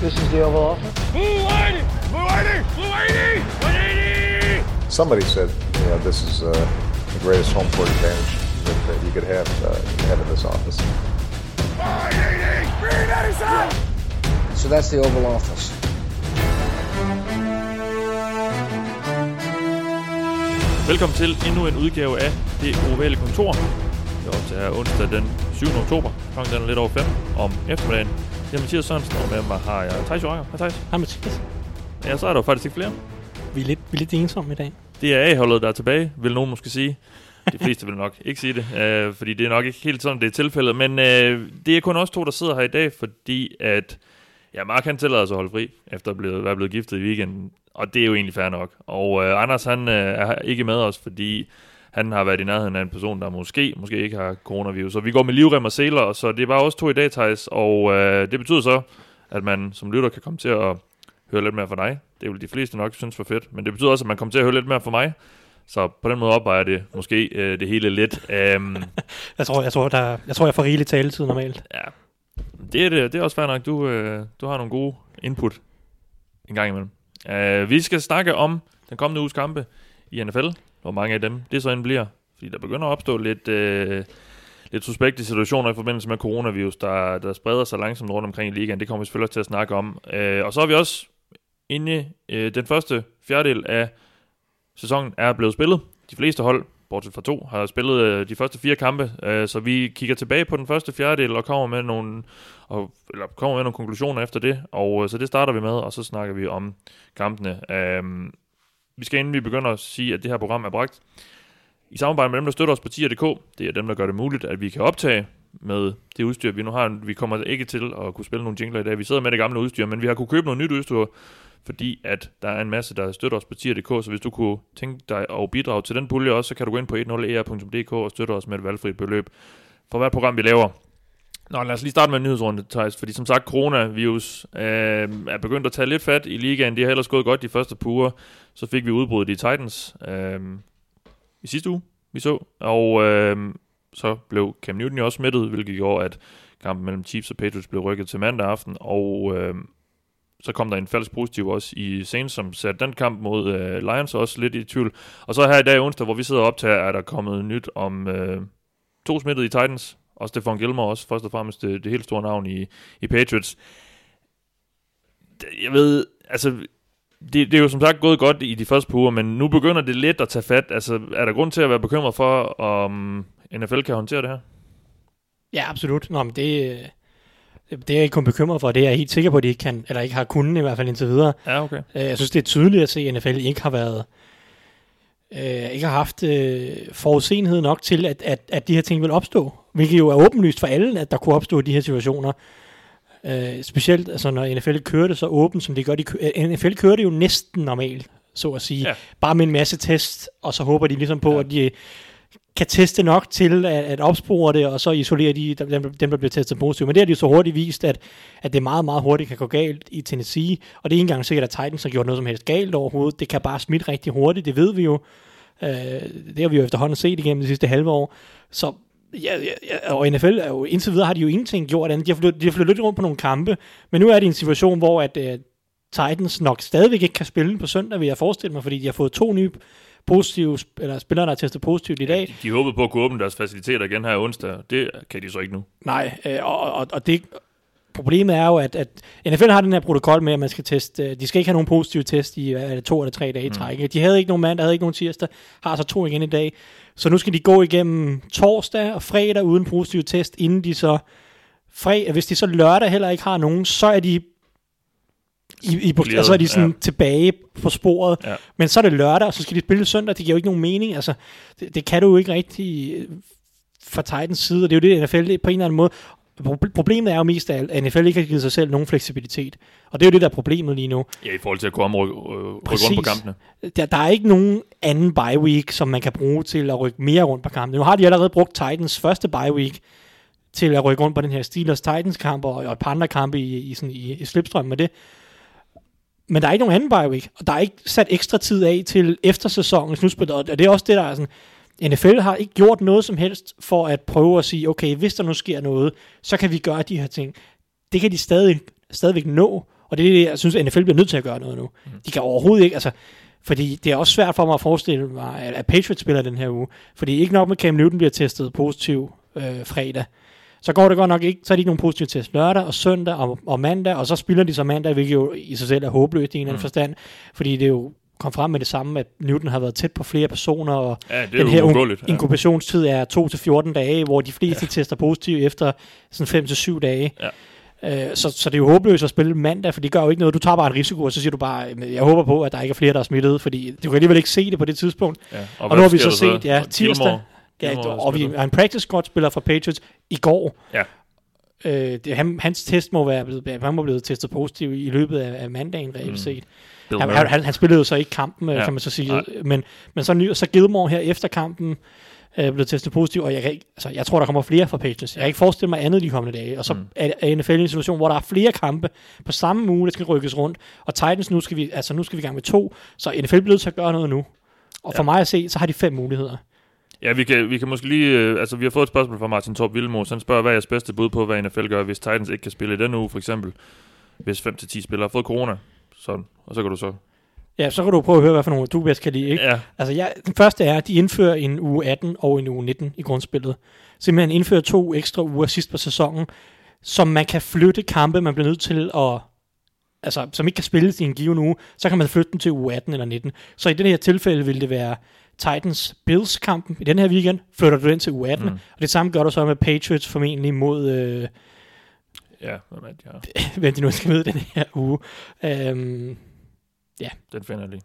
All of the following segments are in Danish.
This is the Oval Office. Blue 180! Blue 180! Blue 180! 180! Somebody said, you know, this is uh, the greatest home court advantage that, that you could have, uh, have in this office. 180! Green 87! So that's the Oval Office. Velkommen til endnu en udgave af Det Ovale Kontor. Det er op til her onsdag den 7. oktober. Klokken er lidt over 5 om eftermiddagen. Er Mathias Sørensen, og med mig har jeg Thijs Joranger. Hej Thijs. Hej Mathias. Ja, så er der jo faktisk ikke flere. Vi er lidt, vi er lidt ensomme i dag. Det er A-holdet, der er tilbage, vil nogen måske sige. De fleste vil nok ikke sige det, øh, fordi det er nok ikke helt sådan, det er tilfældet. Men øh, det er kun os to, der sidder her i dag, fordi at ja, Mark han tillader sig at holde fri, efter at blive, være blevet giftet i weekenden. Og det er jo egentlig fair nok. Og øh, Anders han øh, er ikke med os, fordi han har været i nærheden af en person, der måske, måske ikke har coronavirus. Så vi går med livrem og seler, så det er bare os to i dag, Thijs. Og øh, det betyder så, at man som lytter kan komme til at høre lidt mere fra dig. Det vil de fleste nok synes var fedt. Men det betyder også, at man kommer til at høre lidt mere fra mig. Så på den måde opvejer det måske øh, det hele lidt. Um, Jeg tror, jeg tror, der, jeg, tror, jeg får rigelig taletid normalt. ja, det er, det, det er også fair nok. Du, øh, du har nogle gode input en gang imellem. Uh, vi skal snakke om den kommende uges kampe i NFL. Hvor mange af dem det så end bliver. Fordi der begynder at opstå lidt, øh, lidt suspekte situationer i forbindelse med coronavirus, der, der spreder sig langsomt rundt omkring i ligaen. Det kommer vi selvfølgelig til at snakke om. Øh, og så er vi også inde øh, den første fjerdedel af sæsonen er blevet spillet. De fleste hold, bortset fra to, har spillet øh, de første fire kampe, øh, så vi kigger tilbage på den første fjerdedel og kommer med nogle, og, eller kommer med nogle konklusioner efter det, og øh, så det starter vi med, og så snakker vi om kampene. Øh, vi skal inden vi begynder at sige, at det her program er bragt i samarbejde med dem, der støtter os på tier.dk. Det er dem, der gør det muligt, at vi kan optage med det udstyr, vi nu har. Vi kommer ikke til at kunne spille nogle jingler i dag. Vi sidder med det gamle udstyr, men vi har kunne købe noget nyt udstyr, fordi at der er en masse, der støtter os på tier.dk, så hvis du kunne tænke dig at bidrage til den pulje også, så kan du gå ind på 10er.dk e og støtte os med et valgfrit beløb for hvert program, vi laver. Nå, lad os lige starte med en nyhedsrunde, Thijs, fordi som sagt, coronavirus øh, er begyndt at tage lidt fat i ligaen. De har ellers gået godt de første par uger. Så fik vi udbruddet i Titans øh, i sidste uge, vi så, og øh, så blev Cam Newton jo også smittet, hvilket gjorde, at kampen mellem Chiefs og Patriots blev rykket til mandag aften, og øh, så kom der en falsk positiv også i scenen, som satte den kamp mod øh, Lions også lidt i tvivl. Og så her i dag onsdag, hvor vi sidder op til, er der kommet nyt om øh, to smittede i Titans, og Stefan Gilmore også, først og fremmest det, det helt store navn i, i Patriots. Jeg ved, altså, det, det er jo som sagt gået godt i de første par uger, men nu begynder det lidt at tage fat. Altså, er der grund til at være bekymret for, om NFL kan håndtere det her? Ja, absolut. Nå, men det, det er jeg ikke kun bekymret for. Det er jeg helt sikker på, at de ikke kan, eller ikke har kunnet i hvert fald indtil videre. Ja, okay. Øh, Jeg synes, det er tydeligt at se, at NFL ikke har været øh, ikke har haft øh, forudsenhed nok til, at, at, at de her ting vil opstå. Hvilket jo er åbenlyst for alle, at der kunne opstå de her situationer. Øh, specielt altså, når NFL kører det så åbent, som de gør. De, øh, NFL kører det jo næsten normalt, så at sige. Ja. Bare med en masse test, og så håber de ligesom på, Ja. ja. at de kan teste nok til at, at opspore det, og så isolere de, dem, dem, der bliver testet positivt. Men det har de jo så hurtigt vist, at, at det meget, meget hurtigt kan gå galt i Tennessee, og det er ikke engang sikkert, at Titans har gjort noget som helst galt overhovedet. Det kan bare smitte rigtig hurtigt, det ved vi jo. Øh, det har vi jo efterhånden set igennem de sidste halve år. Så ja, ja, ja, og NFL er jo, indtil videre har de jo ingenting gjort andet. De har flyttet, de har flyttet lidt rundt på nogle kampe, men nu er det en situation, hvor at, uh, Titans nok stadigvæk ikke kan spille på søndag, vil jeg forestille mig, fordi de har fået to nye positive, eller spillere, der har testet positivt i dag. De, de håbede på at kunne åbne deres faciliteter igen her onsdag. Det kan de så ikke nu. Nej, øh, og, og, og det, problemet er jo, at, at NFL har den her protokol med, at man skal teste, øh, de skal ikke have nogen positive test i er det, to eller tre dage i træk. ikke? De havde ikke nogen mandag, havde ikke nogen tirsdag, har så to igen i dag. Så nu skal de gå igennem torsdag og fredag uden positiv test, inden de så fredag, hvis de så lørdag heller ikke har nogen, så er de i, i, Clearet, altså er de sådan ja. tilbage på sporet. Ja. Men så er det lørdag, og så skal de spille søndag. Det giver jo ikke nogen mening. Altså, det, det kan du jo ikke rigtig fra Titans side, og det er jo det, NFL på en eller anden måde. Pro- Problemet er jo mest af alt, at NFL ikke har givet sig selv nogen fleksibilitet. Og det er jo det, der er problemet lige nu. Ja, i forhold til at kunne omrykke øh, rundt på kampene. Der, der er ikke nogen anden bye week, som man kan bruge til at rykke mere rundt på kampen. Nu har de allerede brugt Titans første bye week til at rykke rundt på den her Steelers-Titans-kamp og, og et par andre kampe i, i, sådan, i, i slipstrøm med det. Men der er ikke nogen anden bye week, og der er ikke sat ekstra tid af til eftersæsonens slutspil, og det er også det, der er sådan, NFL har ikke gjort noget som helst for at prøve at sige, okay, hvis der nu sker noget, så kan vi gøre de her ting. Det kan de stadig, stadigvæk nå, Og det er det, jeg synes, at NFL bliver nødt til at gøre noget nu. Mm. De kan overhovedet ikke, altså, fordi det er også svært for mig at forestille mig, at, at Patriots spiller den her uge. Fordi ikke nok med Cam Newton bliver testet positiv øh, fredag. Så går det godt nok ikke, så er de ikke nogen positive test lørdag og søndag og, og mandag, og så spiller de så mandag, hvilket jo i sig selv er håbløst i en eller anden forstand, fordi det er jo kom frem med det samme, at Newton har været tæt på flere personer, og Ja, det er den her uundgåeligt. Ja. inkubationstid er 2-14 dage, hvor de fleste ja. tester positivt efter sådan 5-7 dage. Ja. Øh, så, så det er jo håbløst at spille mandag, for det gør jo ikke noget. Du tager bare en risiko, og så siger du bare, "Jamen, jeg håber på, at der ikke er flere, der er smittet, fordi du kan alligevel ikke se det på det tidspunkt. Ja. Og, hvad nu har vi så der set, ja, Og tirsdag, Gilmore- ja, Gilmore og vi har en practice squad spiller fra Patriots i går. Ja. Øh, det, han, hans test må være blevet, han må blevet testet positiv i løbet af, af mandagen reelt Mm. set. Han, han, han, spillede jo så ikke kampen, ja. Ja. kan man så sige. Nej. Men, men så, ny, så Gilmore her efter kampen øh, blev testet positiv, og jeg, kan ikke, altså, jeg tror, der kommer flere fra Patriots. Jeg kan ikke forestille mig andet de kommende dage. Og så Mm. er, er NFL i en situation, hvor der er flere kampe på samme uge, der skal rykkes rundt. Og Titans, nu skal vi, altså, nu skal vi i gang med to, så NFL bliver nødt til at gøre noget nu. Og for Ja. mig at se, så har de fem muligheder. Ja, vi kan, vi kan måske lige... Øh, altså, vi har fået et spørgsmål fra Martin Torp Vildmo. Han spørger, hvad er jeres bedste bud på, hvad NFL gør, hvis Titans ikke kan spille i denne uge, for eksempel? Hvis 5-10 spillere har fået corona. Sådan. Og så kan du så... Ja, så kan du prøve at høre, hvad for nogle du bedst kan lide. Ikke? Ja, Altså, jeg, den første er, at de indfører en uge 18 og en uge 19 i grundspillet. Simpelthen indfører to ekstra uger sidst på sæsonen, som man kan flytte kampe, man bliver nødt til at altså, som ikke kan spilles i en given uge, så kan man flytte den til uge 18 eller 19. Så i den her tilfælde vil det være Titans Bills kampen i den her weekend, flytter du den til uge 18, mm. Mm. og det samme gør du så med Patriots formentlig mod, øh, ja, hvem er det? ja. hvem de nu skal møde den her uge. Øhm, Den finder jeg lige.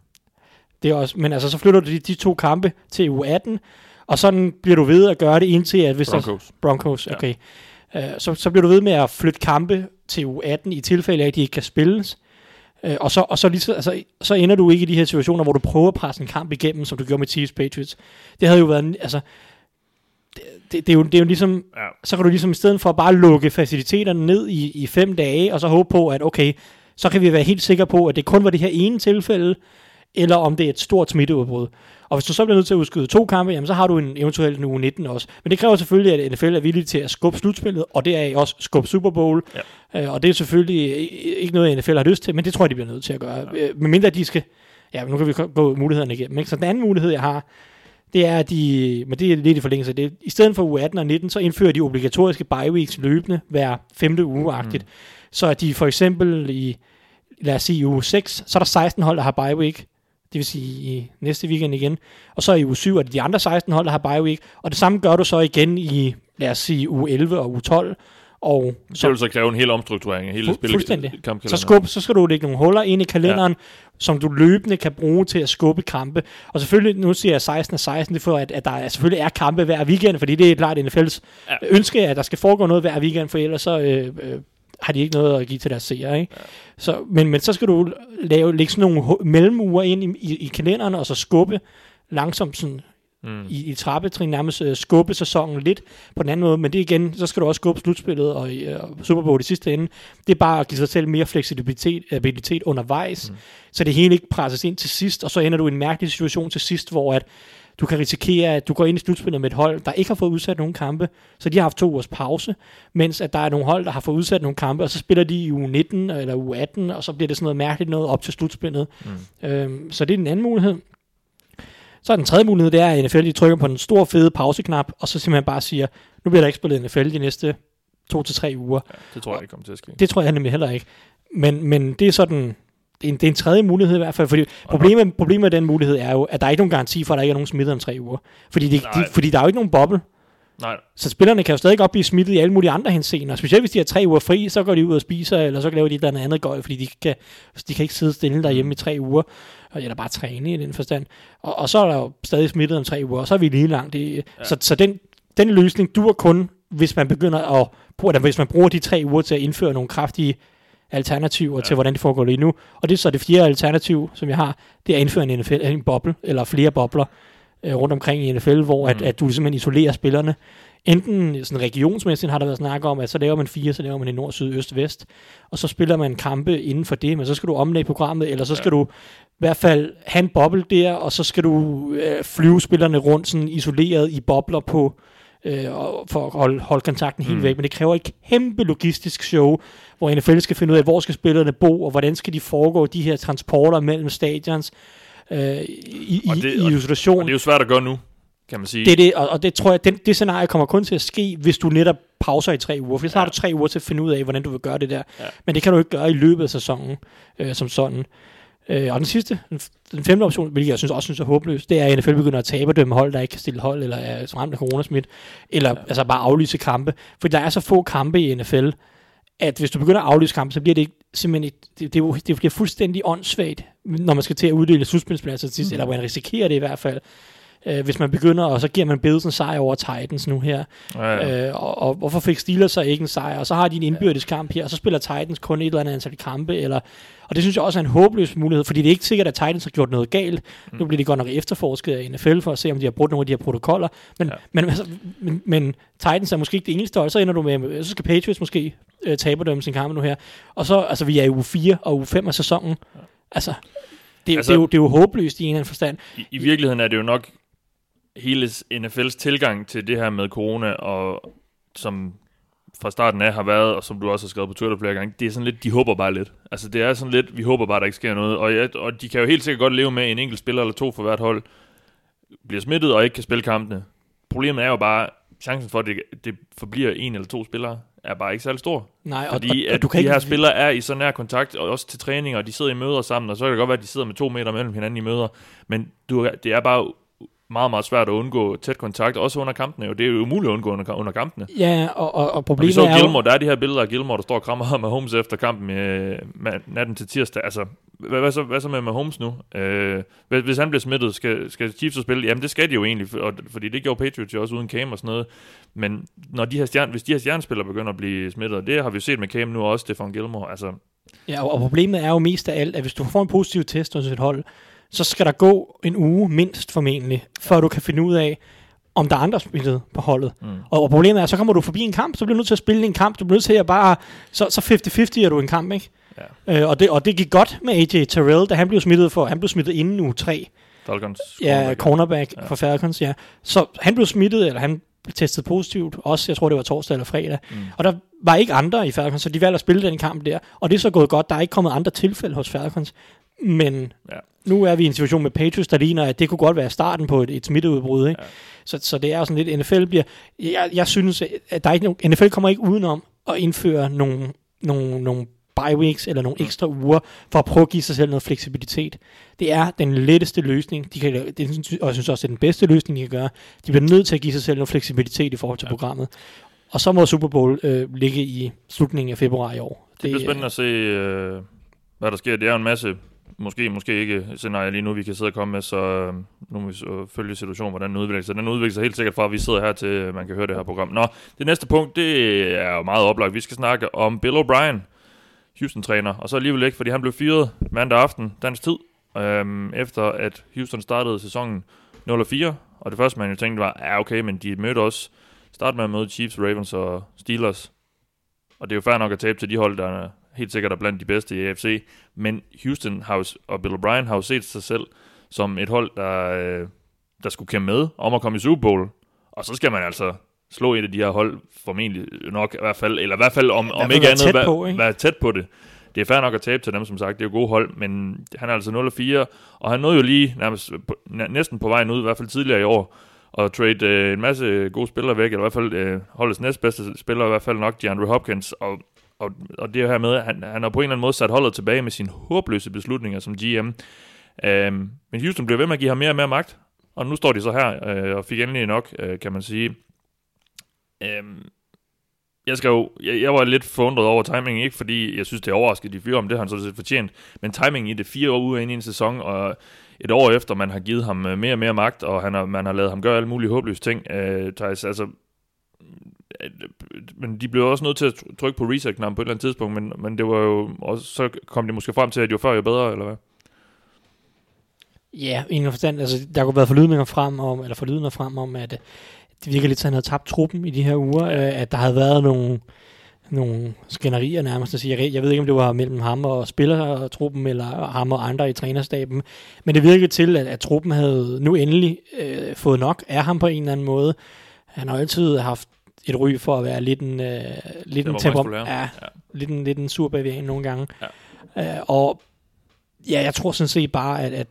Det er også, men altså, så flytter du de, de to kampe til uge 18, og sådan bliver du ved at gøre det indtil, at hvis der, Broncos. Broncos, Ja. okay. Uh, så, så bliver du ved med at flytte kampe til uge 18 i tilfælde af, at de ikke kan spilles. Uh, og så, og så, lige, så, altså, så ender du ikke i de her situationer, hvor du prøver at presse en kamp igennem, som du gjorde med Chiefs Patriots. Det havde jo været, altså, det, det, det, er jo, det er jo ligesom, Ja. så kan du ligesom i stedet for bare lukke faciliteterne ned i, i fem dage, og så håbe på, at okay, så kan vi være helt sikre på, at det kun var det her ene tilfælde, eller om det er et stort smitteudbrud. Og hvis du så bliver nødt til at udskyde to kampe, jamen så har du en eventuelt en uge 19 også. Men det kræver selvfølgelig, at NFL er villig til at skubbe slutspillet, og det er også skubbe Super Bowl. Ja. Øh, og det er selvfølgelig ikke noget, NFL har lyst til, men det tror jeg, de bliver nødt til at gøre. Ja. Øh, medmindre de skal... Ja, nu kan vi gå mulighederne igennem. Ikke? Så den anden mulighed, jeg har, det er, at de, men det er lidt i forlængelse af det, i stedet for uge 18 og 19, så indfører de obligatoriske bye weeks løbende hver femte uge-agtigt. Mm. Så at de for eksempel i, lad os sige i uge 6, så er der 16 hold, der har bye week, det vil sige i næste weekend igen. Og så i uge 7 er det de andre 16 hold, der har bye week. Og det samme gør du så igen i, lad os sige, uge 11 og uge 12. Og Så vil så kræve en hel omstrukturering af hele Fu- spil fuldstændig. så, skub, så skal du lægge nogle huller ind i kalenderen, ja. som du løbende kan bruge til at skubbe kampe. Og selvfølgelig, nu siger jeg 16 og 16, det er for, at, at der er, selvfølgelig er kampe hver weekend, fordi det er klart NFL's Ja. ønske, at der skal foregå noget hver weekend, for ellers så øh, øh, har de ikke noget at give til deres seere. Ikke? Ja. Så, men, men så skal du lave, lægge sådan nogle mellemuger ind i, i, i kalenderen, og så skubbe langsomt sådan Mm. i, i trappetrin nærmest øh, skubbe sæsonen lidt på den anden måde, men det igen, så skal du også skubbe slutspillet og øh, Super Bowl i sidste ende. Det er bare at give sig selv mere fleksibilitet abilitet undervejs, mm. så det hele ikke presses ind til sidst, og så ender du i en mærkelig situation til sidst, hvor at du kan risikere, at du går ind i slutspillet med et hold, der ikke har fået udsat nogen kampe, så de har haft to ugers pause, mens at der er nogle hold, der har fået udsat nogle kampe, og så spiller de i uge 19 eller uge 18, og så bliver det sådan noget mærkeligt noget op til slutspillet. Mm. Øhm, så det er den anden mulighed. Så er den tredje mulighed, det er, at NFL de trykker på den store fede pauseknap, og så simpelthen bare siger, nu bliver der ikke spillet NFL de næste to til tre uger. Ja, det tror jeg ikke kommer til at ske. Det tror jeg nemlig heller ikke. Men, men det er sådan, det er, en, det er en tredje mulighed i hvert fald, fordi problemet, problemet med den mulighed er jo, at der er ikke nogen garanti for, at der ikke er nogen smittet om tre uger. Fordi, de, de, fordi der er jo ikke nogen boble. Nej, Så spillerne kan jo stadig godt blive smittet i alle mulige andre henseender. Specielt hvis de har tre uger fri, så går de ud og spiser, eller så laver de et eller andet gøj, fordi de kan, de kan ikke sidde stille derhjemme i tre uger, eller bare træne i den forstand. Og, og så er der jo stadig smittet om tre uger, og så er vi lige langt. I, ja. Så, så den, den løsning duer kun, hvis man begynder at bruge, eller hvis man bruger de tre uger til at indføre nogle kraftige alternativer ja. til, hvordan det foregår lige nu. Og det er så det fjerde alternativ, som jeg har, det er at indføre en, NFL, en boble, eller flere bobler øh, rundt omkring i NFL, hvor mm. at, at du simpelthen isolerer spillerne. Enten sådan regionsmæssigt har der været snak om, at så laver man fire, så laver man i nord, syd, øst, vest, og så spiller man kampe inden for det, men så skal du omlægge programmet, eller så skal ja. du i hvert fald have en boble der, og så skal du øh, flyve spillerne rundt sådan isoleret i bobler på øh, for at holde, holde kontakten helt Mm. væk, men det kræver et kæmpe logistisk show, hvor NFL skal finde ud af, hvor skal spillerne bo, og hvordan skal de foregå, de her transporter mellem stadions, øh, i, Og i, det- i og- isolation. Og det er jo svært at gøre nu, kan man sige. Det det, og, og det tror jeg, det, det scenarie kommer kun til at ske, hvis du netop pauser i tre uger. For så har Ja. du tre uger til at finde ud af, hvordan du vil gøre det der. Ja. Men det kan du ikke gøre i løbet af sæsonen, øh, som sådan. Øh, og den sidste, den, den femte option, hvilket jeg synes også synes er håbløst, det er, at NFL begynder at tabe dømme hold, der ikke kan stille hold, eller er ramt af coronasmit, eller ja. altså bare aflyse kampe. For der er så få kampe i NFL, at hvis du begynder at aflyse kampe, så bliver det ikke simpelthen et, det, det, det bliver fuldstændig åndssvagt, når man skal til at uddele slutspilspladser til sidst, mm. eller man risikerer det i hvert fald. Øh, hvis man begynder, og så giver man Bills en sejr over Titans nu her. ja, ja. Øh, og, og hvorfor fik Steelers så ikke en sejr? Og så har de en indbyrdes kamp her, og så spiller Titans kun et eller andet antal kampe. Eller, og det synes jeg også er en håbløs mulighed, fordi det er ikke sikkert, at Titans har gjort noget galt. Mm. Nu bliver de godt nok efterforsket af NFL for at se, om de har brudt nogle af de her protokoller. Men, Ja. ja. men, altså, men, men Titans er måske ikke det eneste hold. Så ender du med, så skal Patriots måske øh, tabe dem sin kamp nu her. Og så, altså vi er i uge 4 og uge 5 af sæsonen. Altså, det, altså, det, er jo, det er jo håbløst i en eller anden forstand. I, I virkeligheden er det jo nok hele NFL's tilgang til det her med corona, og som fra starten af har været, og som du også har skrevet på Twitter flere gange, det er sådan lidt, de håber bare lidt. Altså det er sådan lidt, vi håber bare, der ikke sker noget. Og, jeg, og de kan jo helt sikkert godt leve med, en enkelt spiller eller to for hvert hold bliver smittet og ikke kan spille kampene. Problemet er jo bare, chancen for, at det, det forbliver en eller to spillere, er bare ikke særlig stor. Nej, og, Fordi og, og, at du kan de ikke, her spillere er i så nær kontakt, og også til træning, og de sidder i møder sammen, og så kan det godt være, at de sidder med to meter mellem hinanden i møder, men du, det er bare meget, meget svært at undgå tæt kontakt, også under kampene. Jo. Det er jo umuligt at undgå under, under kampene. Ja, og, og, og Og vi problemet så er jo... Gilmore, der er de her billeder af Gilmore, der står og krammer med Holmes efter kampen øh, natten til tirsdag. Altså, hvad, hvad, så, hvad så med Mahomes nu? Øh, hvis, han bliver smittet, skal, skal Chiefs så spille? Jamen, det skal de jo egentlig, for, og, fordi det gjorde Patriots jo også uden Cam og sådan noget. Men når de her stjern, hvis de her stjernespillere begynder at blive smittet, og det har vi jo set med Cam nu og også, Stefan Gilmore, altså, Ja, og og problemet er jo mest af alt, at hvis du får en positiv test hos et hold, så skal der gå en uge mindst formentlig, før du kan finde ud af, om der er andre smittet på holdet. Mm. Og, og problemet er, så kommer du forbi en kamp, så bliver du nødt til at spille en kamp, du bliver nødt til at bare, så, så 50-50 er du en kamp, ikke? Ja. Øh, og, det, og det gik godt med AJ Terrell, da han blev smittet for, han blev smittet inden uge 3. Falcons. Ja, cornerback Ja. ja. for Falcons, ja. Så han blev smittet, eller han testet positivt, også, jeg tror det var torsdag eller fredag. Mm. Og der var ikke andre i Falcons, så de valgte at spille den kamp der. Og det er så gået godt, der er ikke kommet andre tilfælde hos Falcons. Men Ja. nu er vi i en situation med Patriots, der ligner, at det kunne godt være starten på et, et smitteudbrud. Ikke? Ja. Så, så det er jo sådan lidt, NFL bliver... Jeg, jeg synes, at der er ikke nogen, NFL kommer ikke udenom at indføre nogle, nogle, nogle bye weeks eller nogle ekstra uger for at prøve at give sig selv noget fleksibilitet. Det er den letteste løsning. De kan, det, synes- og jeg synes også, det er den bedste løsning, de kan gøre. De bliver nødt til at give sig selv noget fleksibilitet i forhold til Ja. programmet. Og så må Super Bowl øh, ligge i slutningen af februar i år. Det bliver spændende at se, øh, hvad der sker. Det er en masse, måske, måske ikke scenarier lige nu, vi kan sidde og komme med, så øh, nu må vi så følge situationen, hvordan den udvikler sig. Den udvikler sig helt sikkert fra, at vi sidder her til, man kan høre det her program. Nå, det næste punkt, det er jo meget oplagt. Vi skal snakke om Bill O'Brien, Houston-træner, og så alligevel ikke, fordi han blev fyret mandag aften, dansk tid, øhm, efter at Houston startede sæsonen 0-4, og det første, man jo tænkte var, ja okay, men de mødte også, start med at møde Chiefs, Ravens og Steelers, og det er jo fair nok at tabe til de hold, der er helt sikkert er blandt de bedste i AFC, men Houston har jo, og Bill O'Brien har jo set sig selv som et hold, der, øh, der skulle kæmpe med om at komme i Super Bowl, og så skal man altså slå et af de her hold, formentlig nok i hvert fald, eller i hvert fald om, om ikke andet, tæt på, ikke? være tæt på det. Det er fair nok at tabe til dem, som sagt. Det er jo gode hold, men han er altså 0-4, og han nåede jo lige nærmest, næsten på vejen ud, i hvert fald tidligere i år, og trade øh, en masse gode spillere væk, eller i hvert fald øh, holdets næstbedste spiller, i hvert fald nok DeAndre Hopkins, og, og, og det her med, at han, han har på en eller anden måde sat holdet tilbage med sine håbløse beslutninger som GM. Øhm, men Houston blev ved med at give ham mere og mere magt, og nu står de så her, øh, og fik endelig nok, øh, kan man sige. Øhm, jeg, skal jo, jeg, jeg var lidt forundret over timingen, ikke fordi jeg synes, det er overraskende, de fyrer om det, har han sådan set fortjent, men timingen i det fire år ude inde i en sæson, og et år efter, man har givet ham øh, mere og mere magt, og han har, man har lavet ham gøre alle mulige håbløse ting, øh, Thijs, altså, men de blev også nødt til at trykke på reset-knappen på et eller andet tidspunkt, men, men det var jo også, så kom de måske frem til, at jo før jo bedre, eller hvad? Ja, yeah, ingen forstand, altså, der kunne være forlydninger frem om, eller forlydninger frem om, at det virker lidt, som han havde tabt truppen i de her uger, øh, at der havde været nogle, nogle skænderier nærmest sige. Jeg, jeg ved ikke, om det var mellem ham og spillertruppen, eller ham og andre i trænerstaben, men det virkede til, at, at truppen havde nu endelig øh, fået nok af ham på en eller anden måde. Han har altid haft et ry for at være lidt en, øh, lidt en, temper- ja, Ja. lidt en, lidt en sur bavian nogle gange. Ja. Øh, og ja, jeg tror sådan set bare, at, at,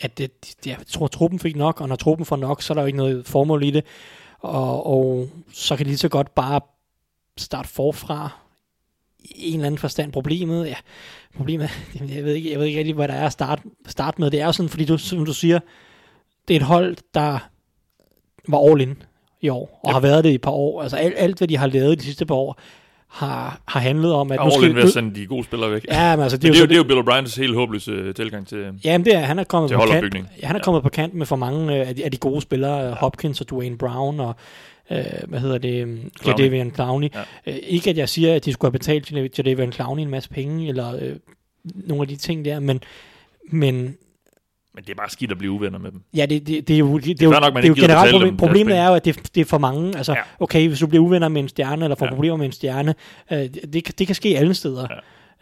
at det, jeg tror, at truppen fik nok, og når truppen får nok, så er der jo ikke noget formål i det. Og, og så kan de lige så godt bare starte forfra i en eller anden forstand. Problemet, ja, problemet, jeg ved ikke, jeg ved ikke rigtig, hvad der er at starte, starte med. Det er jo sådan, fordi du, som du siger, det er et hold, der var all in i år, og Ja. har været det i et par år. Altså alt, alt hvad de har lavet de sidste par år, har, har handlet om, at Og all in ved de gode spillere væk. Ja, men altså, det, er det, jo er jo, det er jo Bill O'Briens helt håbløse øh, tilgang til... Jamen det er, han er kommet på kant, ja, han er Ja. kommet på kant med for mange øh, af, de, af de gode spillere, ja. Hopkins og Dwayne Brown og øh, hvad hedder det. Jadavian Clowney. Ja. Øh, ikke at jeg siger, at de skulle have betalt Jada- Jadavian Clowney en masse penge, eller øh, nogle af de ting der, men, men Men det er bare skidt at blive uvenner med dem. ja, det, det, det er jo, det, det er jo, nok, det er jo generelt problem, dem problemet er jo, at det, det er for mange. Altså, Ja. okay, hvis du bliver uvenner med en stjerne, eller får Ja. problemer med en stjerne, øh, det, det, kan- ske alle steder.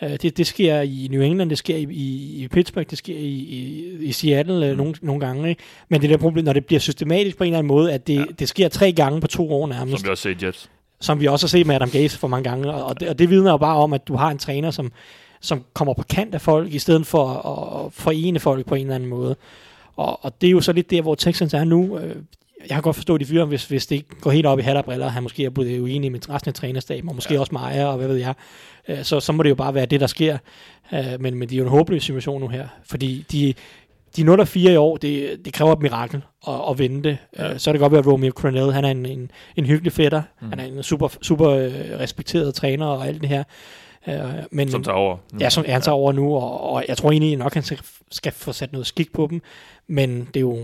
Ja. Øh, det, det sker i New England, det sker i, i, i Pittsburgh, det sker i, i, i Seattle mm. nogle, nogle gange. Ikke? Men det der problem, når det bliver systematisk på en eller anden måde, at det, Ja. det sker tre gange på to år nærmest, Som vi også ser i Jets. som vi også har set med Adam Gase for mange gange. Og det, og det vidner jo bare om, at du har en træner, som, som kommer på kant af folk, i stedet for at, at forene folk på en eller anden måde. Og, og det er jo så lidt der, hvor Texans er nu. Øh, Jeg kan godt forstå, de fyrer, ham, hvis, hvis det ikke går helt op i hat og briller, han måske er blevet uenig med resten af trænerstaben, og måske Ja. også med ejer, og hvad ved jeg. Øh, Så, så må det jo bare være det, der sker. Øh, Men, men det er jo en håbløs situation nu her, fordi de, de 0 og 4 i år, det, det kræver et mirakel at, at vinde det. Ja. Så er det godt være, at Romeo Cronell, han er en, en, en hyggelig fætter. Mm. Han er en super, super respekteret træner og alt det her. Øh, men, Som tager over. Ja, som han tager over nu, og, og jeg tror egentlig nok, han skal, skal få sat noget skik på dem, men det er jo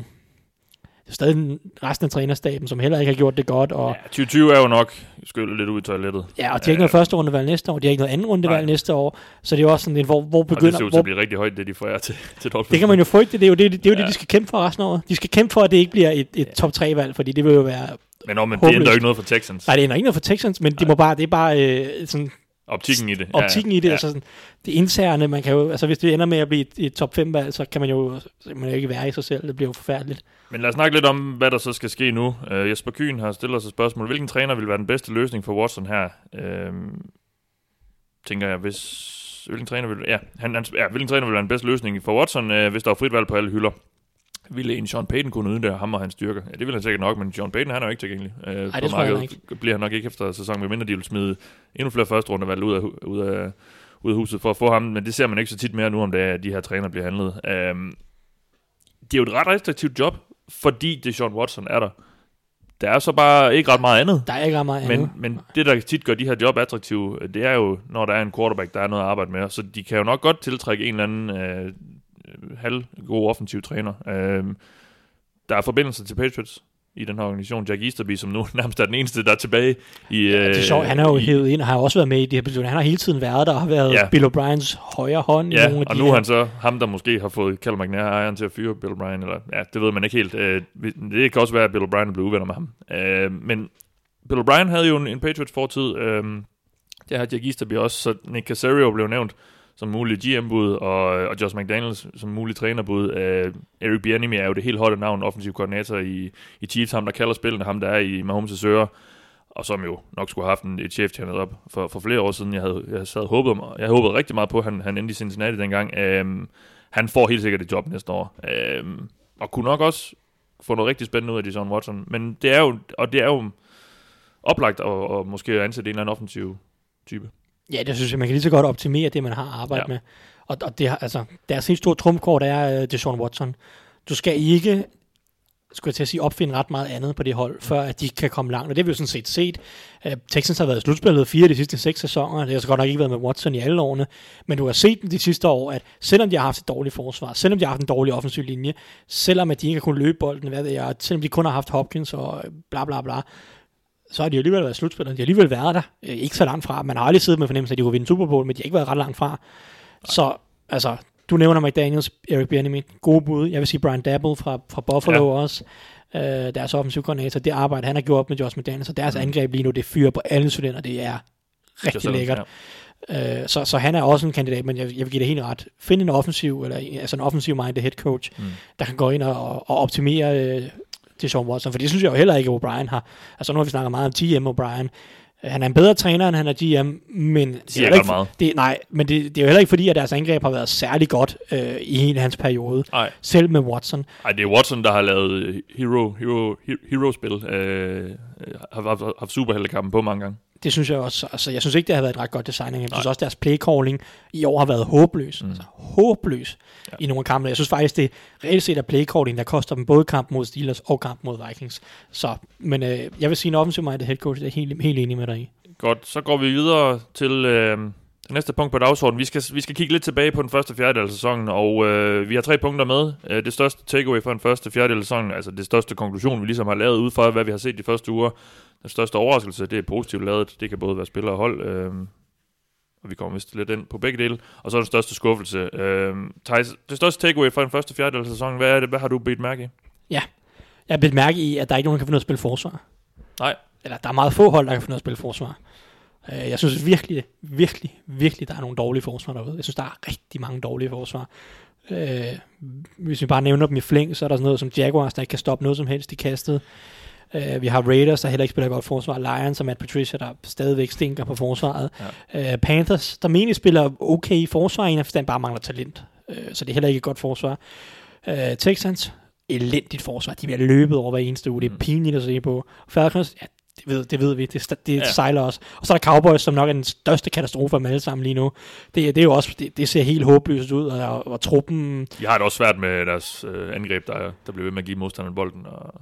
det er stadig resten af trænerstaben, som heller ikke har gjort det godt, og, Ja, 2020 er jo nok skyllet lidt ud i toilettet. ja, og de har ikke noget første rundevalg næste år, de har ikke noget anden rundevalg næste år, så det er jo også sådan lidt, hvor, hvor Og det begynder... ser ud til hvor, at blive rigtig højt, det de forærer til, til det kan man jo frygte, det er jo det, det, er jo Ja. det de skal kæmpe for resten af året. De skal kæmpe for, at det ikke bliver et, et top 3-valg, fordi det vil jo være... Men, nå, men det ændrer ikke noget for Texans. Nej, det er ikke noget for Texans, men de må bare, det er bare øh, sådan Optikken i det. optikken i det, ja. altså sådan, det interne, man kan jo, altså hvis det ender med at blive et, et top 5 valg, så kan man jo, man jo ikke være i sig selv, det bliver jo forfærdeligt. Men lad os snakke lidt om, hvad der så skal ske nu. Uh, Jesper Kyn har stillet os et spørgsmål. Hvilken træner vil være den bedste løsning for Watson her? Uh, tænker jeg, hvis... Hvilken træner vil, ja, han, han, ja, hvilken træner vil være den bedste løsning for Watson, uh, hvis der var frit valg på alle hylder? Ville en Sean Payton kunne udnytte ham og hans styrker? Ja, det ville han sikkert nok, men Sean Payton han er jo ikke tilgængelig. Uh, det tror jeg Bliver han nok ikke efter sæsonen, medmindre de vil smide endnu flere første rundevalg ud af, ud af, ud af huset for at få ham, men det ser man ikke så tit mere nu, om det er, at de her træner bliver handlet. Uh, det er jo et ret restriktivt job, fordi det Sean Watson er der. Der er så bare ikke ret meget andet. Der er ikke ret meget Men, andet. men det, der tit gør de her job attraktive, det er jo, når der er en quarterback, der er noget at arbejde med. Så de kan jo nok godt tiltrække en eller anden øh, halvgod offensiv træner. Øh, der er forbindelser til Patriots i den her organisation. Jack Easterby, som nu nærmest er den eneste, der er tilbage i... Ja, det er sjovt, han er jo i- hævet ind og har også været med i de her episoder. Han har hele tiden været der og har været Ja. Bill O'Briens højre hånd i Ja, nogle af og de nu er han så ham, der måske har fået Cal McNair ejeren til at fyre Bill O'Brien, eller ja, det ved man ikke helt. Øh, det kan også være, at Bill O'Brien blev uvenner med ham. Øh, men Bill O'Brien havde jo en, en Patriots fortid. Øh, det har Jack Easterby også, så Nick Casario blev nævnt som mulig GM-bud, og, og Josh McDaniels som mulig trænerbud. Øh, Eric Bieniemy er jo det helt hotte navn, offensiv koordinator i, i Chiefs, ham der kalder spillene, ham der er i Mahomes' søger, og som jo nok skulle have haft en, et chef op for, for flere år siden. Jeg havde, jeg havde håbet, jeg havde håbet rigtig meget på, at han, han endte i Cincinnati dengang. Øhm, han får helt sikkert et job næste år. Øhm, og kunne nok også få noget rigtig spændende ud af Deshaun Watson. Men det er jo, og det er jo oplagt at, at måske ansætte en eller anden offensiv type. Ja, det synes jeg, man kan lige så godt optimere det, man har arbejdet Ja. med. Og, og det, altså, deres helt store trumkort er uh, Deshaun Watson. Du skal ikke skulle jeg til at sige, opfinde ret meget andet på det hold, før at de kan komme langt. Og det har vi jo sådan set set. Uh, Texans har været i slutspillet fire af de sidste seks sæsoner. Det har så godt nok ikke været med Watson i alle årene. Men du har set de sidste år, at selvom de har haft et dårligt forsvar, selvom de har haft en dårlig offensiv linje, selvom at de ikke har kunnet løbe bolden, hvad ved jeg, selvom de kun har haft Hopkins og bla bla bla, så har de alligevel været slutspillere. De har alligevel været der. Øh, ikke så langt fra. Man har aldrig siddet med fornemmelse, at de kunne vinde Super Bowl, men de har ikke været ret langt fra. Så, altså, du nævner McDaniels, Eric Bieniemy, gode bud. Jeg vil sige Brian Dabble fra, fra Buffalo Ja. ja. også. Øh, deres offensiv koordinator. Det arbejde, han har gjort med Josh McDaniels, og deres angreb lige nu, det fyrer på alle cylinder. Det er rigtig Selvom- lækkert. Øh, så, så han er også en kandidat, men jeg, jeg vil give det helt ret. Find en offensiv, eller altså en offensiv minded head coach, Mm. der kan gå ind og, og optimere øh, til Sean Watson, for det synes jeg jo heller ikke, at O'Brien har. Altså nu har vi snakket meget om GM O'Brien. Han er en bedre træner, end han er GM, men... Det siger heller godt meget. Det, nej, men det, det er jo heller ikke fordi, at deres angreb har været særlig godt øh, i hele hans periode. Nej. Selv med Watson. Ej, det er Watson, der har lavet hero, hero, hero, hero-spil. Øh, har haft, haft superheltekampen på mange gange. Det synes jeg også. Altså, jeg synes ikke, det har været et ret godt designing. Jeg synes også, deres playcalling i år har været håbløs. Mm. Altså, håbløs ja. i nogle kampe. Jeg synes faktisk, det reelt set er playcalling, der koster dem både kamp mod Steelers og kamp mod Vikings. Så, men øh, jeg vil sige, en offensiv minded head coach, det er helt, helt enig med dig i. Godt, så går vi videre til øh, næste punkt på dagsordenen. Vi skal, vi skal kigge lidt tilbage på den første fjerdedel af sæsonen, og øh, vi har tre punkter med. Øh, det største takeaway for den første fjerdedel af sæsonen, altså det største konklusion, vi ligesom har lavet ud fra, hvad vi har set de første uger. Den største overraskelse, det er positivt lavet. Det kan både være spiller og hold. Øh, og vi kommer vist lidt ind på begge dele. Og så den største skuffelse. Øh, Thijs, det største takeaway for den første fjerdedel af sæsonen, hvad er det? Hvad har du bedt mærke i? Ja, jeg har bedt mærke i, at der er ikke nogen, der kan finde ud af at spille forsvar. Nej. Eller der er meget få hold, der kan finde ud af at spille forsvar. Øh, Jeg synes virkelig, virkelig, virkelig, der er nogle dårlige forsvar derude. Jeg synes, der er rigtig mange dårlige forsvar. Øh, hvis vi bare nævner dem i flæng, så er der sådan noget som Jaguars, der ikke kan stoppe noget som helst i kastet. Øh, vi har Raiders, der heller ikke spiller godt forsvar. Lions og Matt Patricia, der stadigvæk stinker på forsvaret. Ja. Øh, Panthers, der menig spiller okay i forsvar, en af forstand bare mangler talent. Øh, så det er heller ikke et godt forsvar. Øh, Texans, elendigt forsvar. De bliver løbet over hver eneste uge. Det er pinligt at se på. Falcons, ja, det ved, det ved vi. Det, det, Ja. sejler også. Og så er der Cowboys, som nok er den største katastrofe af dem alle sammen lige nu. Det, det er jo også, det, det ser helt håbløst ud, og, og truppen, De har det også svært med deres øh, angreb, der, der bliver ved med at give modstanderen bolden og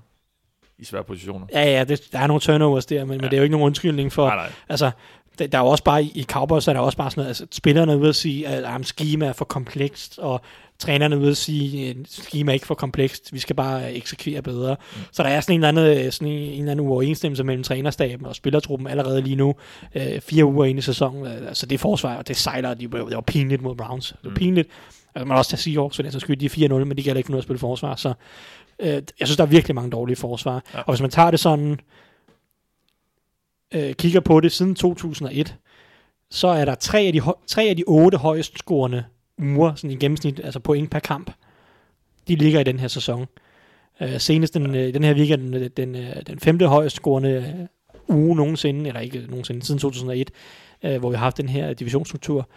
i svære positioner. ja, ja, det, der er nogle turnovers der, men, ja. men det er jo ikke nogen undskyldning for, Nej, nej. altså, der, der er jo også bare, i Cowboys er der også bare sådan noget, altså, spillerne er ude at sige, at um, schema er for komplekst, og trænerne er ude at sige, at schema er ikke for komplekst, vi skal bare eksekvere bedre. Mm. Så der er sådan en eller anden, sådan en, en eller anden uoverensstemmelse mellem trænerstaben og spillertruppen allerede lige nu, øh, fire uger ind i sæsonen. Øh, Altså det forsvar, og det sejler, de, det var pinligt mod Browns. Det var Mm. pinligt. Altså, man også tage Seahawks, for den så skyld, de er 4-0, men de kan ikke finde ud at spille forsvar, så øh, jeg synes, der er virkelig mange dårlige forsvar. Ja. Og hvis man tager det sådan, øh, kigger på det siden 2001, så er der tre af de, tre af de otte højst scorende uger, sådan i gennemsnit, altså point per kamp, de ligger i den her sæson. Øh, senest den, øh, den her weekend, den, den, øh, den femte højst scorende øh, uge nogensinde, eller ikke nogensinde, siden 2001, øh, hvor vi har haft den her divisionsstruktur.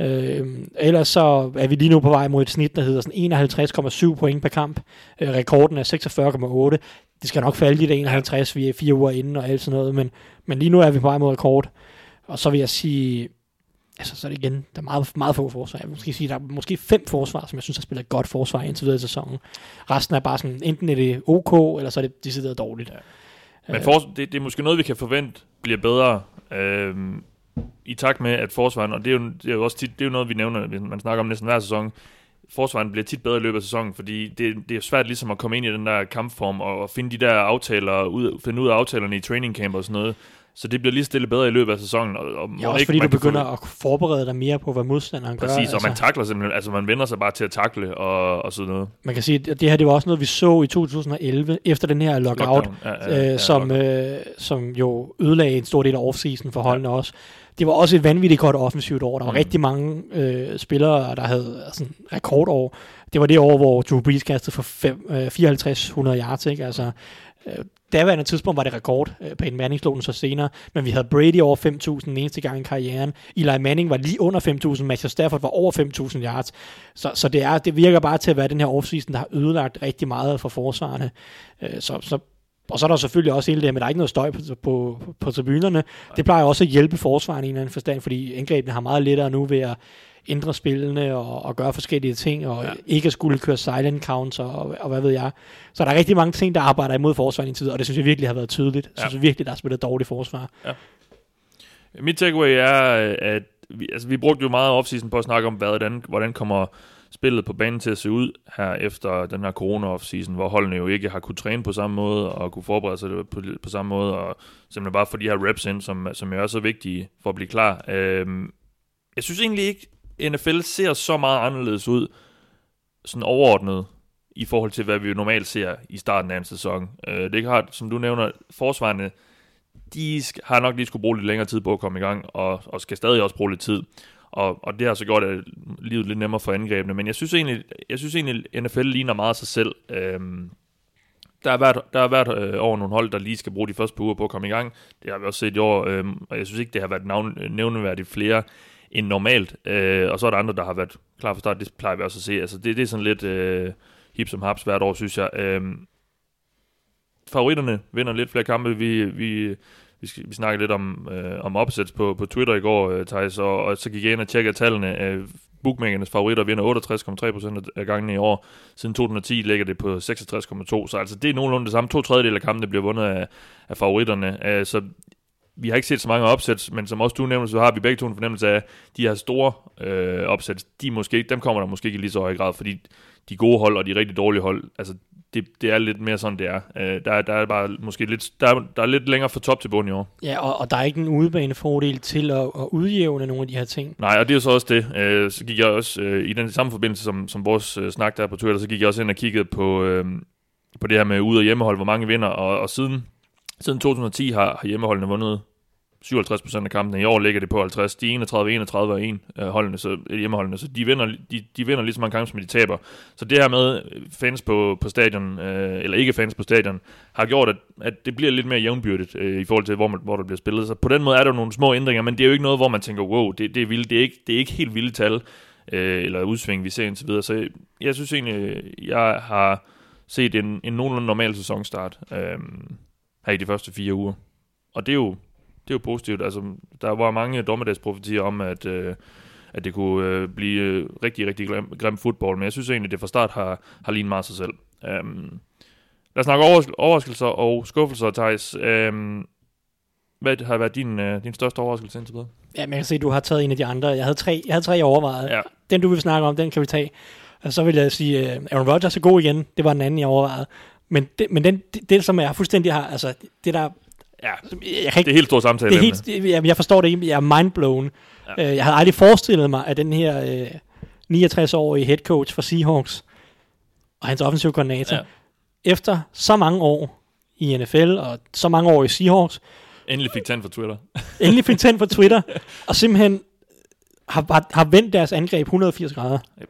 Øh, ellers så er vi lige nu på vej mod et snit, der hedder sådan 51,7 point per kamp. Øh, rekorden er 46,8. Det skal nok falde i det 51, vi er fire uger inden og alt sådan noget, men, men lige nu er vi på vej mod rekord. Og så vil jeg sige, altså så er det igen, der er meget, meget få forsvar. Jeg vil måske sige, der er måske fem forsvar, som jeg synes har spillet et godt forsvar indtil videre i sæsonen. Resten er bare sådan, enten er det ok, eller så er det decideret dårligt. Ja. Men for, det, det er måske noget, vi kan forvente bliver bedre Øh, i takt med, at forsvaren, og det er jo, det er jo også tit, det er jo noget, vi nævner, man snakker om næsten hver sæson, forsvaren bliver tit bedre i løbet af sæsonen, fordi det, det er svært ligesom at komme ind i den der kampform og, og finde de der aftaler, ud, finde ud af aftalerne i training camp og sådan noget. Så det bliver lige stille bedre i løbet af sæsonen. Og, og Ja, også ikke, fordi du kan få begynder at forberede dig mere på, hvad modstanderen gør. Præcis, og man takler simpelthen, altså man vender sig bare til at takle og, og sådan noget. man kan sige, at det her det var også noget, vi så i 2011, efter den her lockout, Lockdown. Ja, ja, ja, øh, som, lockout. øh, som jo ødelagde en stor del af offseason for holdene også. Det var også et vanvittigt godt offensivt år. Der var Mm. rigtig mange øh, spillere, der havde altså, rekordår. Det var det år, hvor Drew Brees kastede for fem, øh, 5400 yards. Ikke? Altså, øh, Øh, daværende tidspunkt var det rekord. Øh, Peyton Manning slog den så senere. Men vi havde Brady over 5.000 den eneste gang i karrieren. Eli Manning var lige under 5.000. Matthew Stafford var over 5.000 yards. Så, så det, er, det virker bare til at være den her offseason, der har ødelagt rigtig meget for forsvarerne. Øh, så, så og så er der selvfølgelig også hele det her, at der er ikke noget støj på, på, på tribunerne. Det plejer også at hjælpe forsvaren i en eller anden forstand, fordi angrebene har meget lettere nu ved at ændre spillene og, og gøre forskellige ting, og Ja. ja. ikke at skulle køre silent counts og, og hvad ved jeg. Så der er rigtig mange ting, der arbejder imod forsvaret i tid, og det synes jeg virkelig har været tydeligt. Jeg Ja. synes virkelig, der er spillet dårligt forsvar. Mit takeaway er, at vi, altså, vi brugte jo meget offseason på at snakke om, hvordan, hvordan kommer spillet på banen til at se ud her efter den her corona-offseason, hvor holdene jo ikke har kunne træne på samme måde og kunne forberede sig på, på samme måde, og simpelthen bare få de her reps ind, som, som jo er så vigtige for at blive klar. Øhm, jeg synes egentlig ikke, NFL ser så meget anderledes ud, sådan overordnet, i forhold til, hvad vi jo normalt ser i starten af en sæson. Øh, det har, som du nævner, forsvarende, de har nok lige skulle bruge lidt længere tid på at komme i gang, og, og skal stadig også bruge lidt tid. Og, og det har så gjort at livet lidt nemmere for angrebene. Men jeg synes egentlig, jeg synes egentlig NFL ligner meget sig selv. Øhm, der har været, der har været øh, over nogle hold, der lige skal bruge de første par uger på at komme i gang. Det har vi også set i år, øh, og jeg synes ikke, det har været navn, nævneværdigt flere end normalt. Øh, og så er der andre, der har været klar for start. Det plejer vi også at se. Altså, det, det er sådan lidt øh, hip som haps hvert år, synes jeg. Øh, favoritterne vinder lidt flere kampe. Vi, vi, vi, vi snakkede lidt om, øh, om opsæt på, på Twitter i går, øh, Thijs, og, og så gik jeg ind og tjekkede tallene. Øh, bookmakernes favoritter vinder 68,3% af gangene i år. Siden 2010 ligger det på 66,2%, så altså det er nogenlunde det samme. To tredjedel af kampene bliver vundet af, af favoritterne. Øh, så vi har ikke set så mange opsæt, men som også du nævnte, så har vi begge to en fornemmelse af, at de her store øh, opsæt, de måske, dem kommer der måske ikke i lige så høj grad, fordi de gode hold og de rigtig dårlige hold, altså det, det er lidt mere sådan, det er. Øh, der, der er bare måske lidt, der, er, der er lidt længere fra top til bund i år. Ja, og, og der er ikke en udebanefordel til at, at udjævne nogle af de her ting. Nej, og det er jo så også det. Øh, så gik jeg også, øh, i den samme forbindelse som, som vores øh, snak der på Twitter, så gik jeg også ind og kiggede på, øh, på det her med ude- og hjemmehold, hvor mange vinder, og, og siden, siden 2010 har, hjemmeholdene vundet 57% af kampene. I år ligger det på 50. De 31, 31 og 1 øh, holdene, så, øh, hjemmeholdene, så de vinder, de, de vinder lige så mange kampe, som de taber. Så det her med øh, fans på, på stadion, øh, eller ikke fans på stadion, har gjort, at, at det bliver lidt mere jævnbyrdigt øh, i forhold til, hvor, man, hvor der bliver spillet. Så på den måde er der nogle små ændringer, men det er jo ikke noget, hvor man tænker, wow, det, det er vildt. Det er ikke, det er ikke helt vilde tal, øh, eller udsving, vi ser indtil videre. Så jeg synes egentlig, jeg har set en, en nogenlunde normal sæsonstart øh, her i de første fire uger. Og det er jo, det er jo positivt. Altså, der var mange dommedagsprofetier om, at, øh, at det kunne øh, blive øh, rigtig, rigtig grim, grim fodbold, men jeg synes egentlig, det fra start har, har lignet meget sig selv. Um, lad os snakke overs- overraskelser og skuffelser, Thijs. Um, hvad har været din, øh, din største overraskelse indtil videre? Ja, man kan se, at du har taget en af de andre. Jeg havde tre, jeg havde tre overvejet. Ja. Den, du vil snakke om, den kan vi tage. Og så vil jeg sige, at Aaron Rodgers er god igen. Det var den anden, jeg overvejede. Men, det, men den, det, det, som jeg fuldstændig har, altså det der Ja, jeg kan ikke, det er helt stor samtale. det er helt, det, jeg, jeg forstår det ikke, jeg er mindblown. Ja. Øh, jeg havde aldrig forestillet mig, at den her øh, 69-årige head coach for Seahawks og hans offensive koordinator, Ja. efter så mange år i NFL og så mange år i Seahawks, Endelig fik tændt for Twitter. endelig fik tændt på Twitter, og simpelthen har, har, har vendt deres angreb 180 grader. Yep.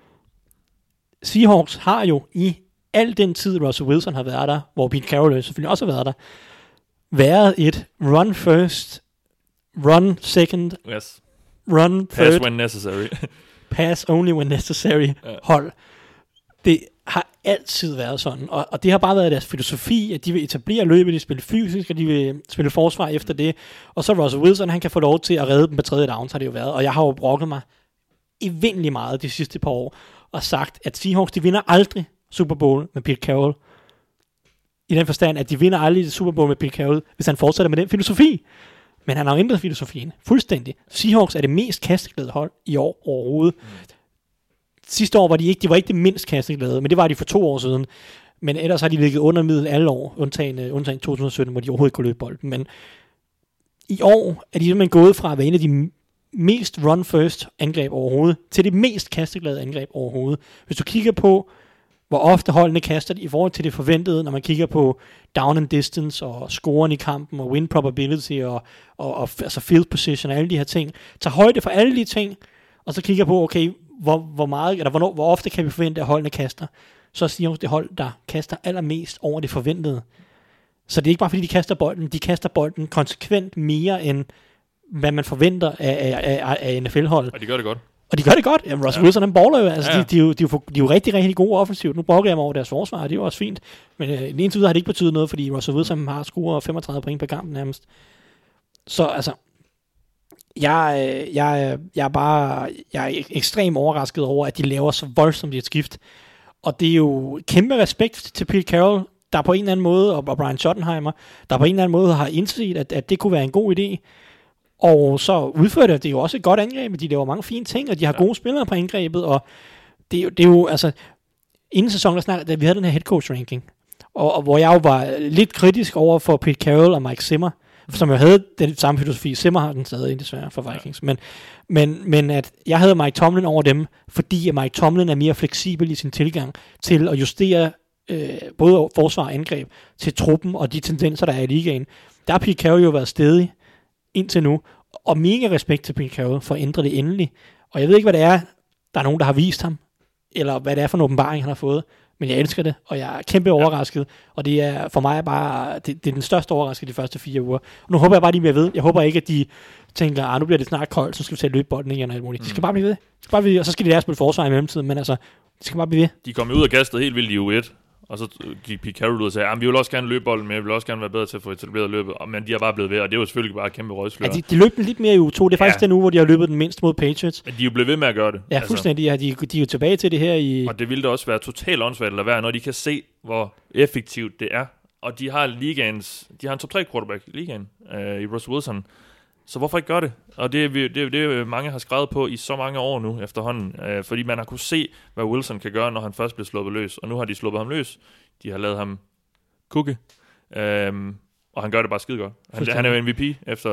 Seahawks har jo i al den tid, Russell Wilson har været der, hvor Pete Carroll selvfølgelig også har været der, været et run first, run second, Yes. run Pass third, when necessary. pass only when necessary Ja. hold. Det har altid været sådan, og, og det har bare været deres filosofi, at de vil etablere løbet, de spille fysisk, og de vil spille forsvar efter det, og så Russell Wilson, han kan få lov til at redde dem på tredje down, har det jo været, og jeg har jo brokket mig evindelig meget de sidste par år, og sagt, at Seahawks, de vinder aldrig Super Bowl med Pete Carroll, i den forstand, at de vinder aldrig Super Bowl med Pete Carroll, hvis han fortsætter med den filosofi. Men han har jo ændret filosofien fuldstændig. Seahawks er det mest kasteglade hold i år overhovedet. Sidste år var de ikke, de var ikke det mindst kasteglade, men det var de for to år siden. Men ellers har de ligget under middel alle år, undtagen, øh, undtagen 2017, hvor de overhovedet ikke kunne løbe bolden. Men i år er de simpelthen gået fra at være en af de mest run-first angreb overhovedet, til det mest kasteglade angreb overhovedet. Hvis du kigger på, hvor ofte holdene kaster i forhold til det forventede, når man kigger på down and distance og scoren i kampen og win probability og, og, og altså field position og alle de her ting. Tag højde for alle de ting, og så kigger på, okay, hvor, hvor meget, eller hvornår, hvor ofte kan vi forvente, at holdene kaster. Så siger hun det hold, der kaster allermest over det forventede. Så det er ikke bare fordi, de kaster bolden, de kaster bolden konsekvent mere end hvad man forventer af, af, af, af NFL-hold. Og de gør det godt. Og de gør det godt. Jamen, Russell Ja. Wilson, han baller jo. Altså, Ja. ja. de, de, er jo, de, er jo, de er jo rigtig, rigtig gode offensivt. Nu brokker jeg mig over deres forsvar, og det er jo også fint. Men øh, indtil videre har det ikke betydet noget, fordi Russell Wilson har scoret 35 point per kamp nærmest. Så altså, jeg, øh, jeg, jeg er bare jeg er ek- ekstremt overrasket over, at de laver så voldsomt et skift. Og det er jo kæmpe respekt til Pete Carroll, der på en eller anden måde, og og Brian Schottenheimer, der på en eller anden måde har indset, at, at det kunne være en god idé. Og så udfører det jo også et godt angreb, de laver mange fine ting, og de har Ja. gode spillere på angrebet, og det, er jo- det er jo, altså, inden sæsonen, der snakkede, da vi havde den her head coach ranking, og, og hvor jeg jo var lidt kritisk over for Pete Carroll og Mike Zimmer, som jo havde den samme filosofi. Zimmer har den stadig desværre for Vikings. Ja. Men, men, men at jeg havde Mike Tomlin over dem, fordi at Mike Tomlin er mere fleksibel i sin tilgang til at justere øh, både forsvar og angreb til truppen og de tendenser, der er i ligaen. Der har Pete Carroll jo været stedig indtil nu, og mega respekt til Pete Carroll for at ændre det endelig. Og jeg ved ikke, hvad det er, der er nogen, der har vist ham, eller hvad det er for en åbenbaring, han har fået, Men jeg elsker det, og jeg er kæmpe overrasket, og det er for mig bare, det, det er den største overraskelse de første fire uger. Og nu håber jeg bare, de bliver ved. Jeg håber ikke, at de tænker, ah, nu bliver det snart koldt, så skal vi tage løbebolden igen og alt muligt. De skal bare blive ved. De skal bare blive og så skal de lære at spille forsvar i mellemtiden, men altså, de skal bare blive ved. De kom ud og kastede helt vildt i U1, og så gik Pete Carroll ud og sagde, at vi vil også gerne løbe bolden med, vi vil også gerne være bedre til at få etableret løbet, men de har bare blevet ved, og det var selvfølgelig bare et kæmpe røgslør. Ja, de, de løb den lidt mere i U2. Det er faktisk Ja. den uge, hvor de har løbet den mindst mod Patriots. Men de er jo blevet ved med at gøre det. Ja, fuldstændig. Ja, de, de er jo tilbage til det her i... Og det ville da også være totalt åndssvagt at være, når de kan se, hvor effektivt det er. Og de har ligaens, de har en top 3 quarterback i ligaen, øh, i Russell Wilson. Så hvorfor ikke gøre det? Og det er det, det, mange har skrevet på i så mange år nu efterhånden. Øh, fordi man har kunne se, hvad Wilson kan gøre, når han først bliver sluppet løs. Og nu har de sluppet ham løs. De har lavet ham kukke. Øhm, og han gør det bare skide godt. Han, han er jo MVP efter...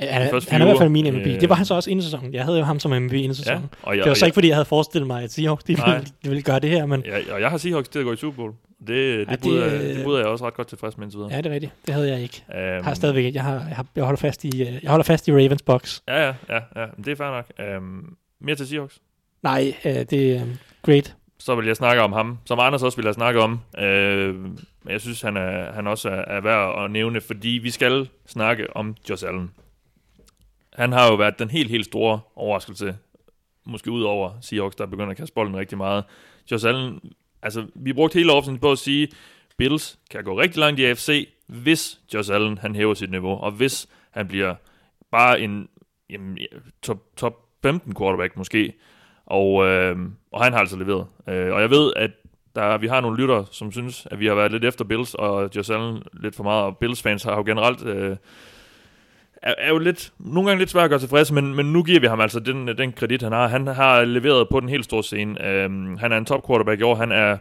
Ja, han, er, han er i hvert fald min MVP. Øh, Det var han så også inden sæsonen. Jeg havde jo ham som MVP inden Ja, sæsonen. og jeg, det var så ikke, fordi jeg havde forestillet mig, at Seahawks de ville, de ville gøre det her, men jeg, og jeg har Seahawks til at gå i Super Bowl. Det, det, Ja, det, det- er, det bud er jeg også ret godt tilfreds med indtil videre. ja, det er rigtigt. Det havde jeg ikke. Øhm, Jeg har stadigvæk ikke. Jeg, har, jeg, har, jeg, holder fast i, øh, jeg holder fast i Ravens box. Ja, ja, ja, ja. Det er fair nok. Øhm, mere til Seahawks. Nej, øh, det er øh, great. Så vil jeg snakke om ham, som Anders også vil have snakket om. Øh, men jeg synes, han, er, han også er, er værd at nævne, fordi vi skal snakke om Josh Allen. Han har jo været den helt, helt store overraskelse, måske ud over Seahawks, der begynder at kaste bolden rigtig meget. Josh Allen, altså vi brugte hele offensiven på at sige, Bills kan gå rigtig langt i AFC, hvis Josh Allen han hæver sit niveau, og hvis han bliver bare en jamen, top, top 15 quarterback måske. Og, øh, og han har altså leveret. Øh, og jeg ved, at der, vi har nogle lytter, som synes, at vi har været lidt efter Bills, og Josh Allen lidt for meget, og Bills fans har jo generelt... Øh, er, er jo lidt, nogle gange lidt svært at gøre tilfreds, men, men nu giver vi ham altså den, den kredit, han har. Han har leveret på den helt store scene. Øhm, han er en top quarterback i år. Han er,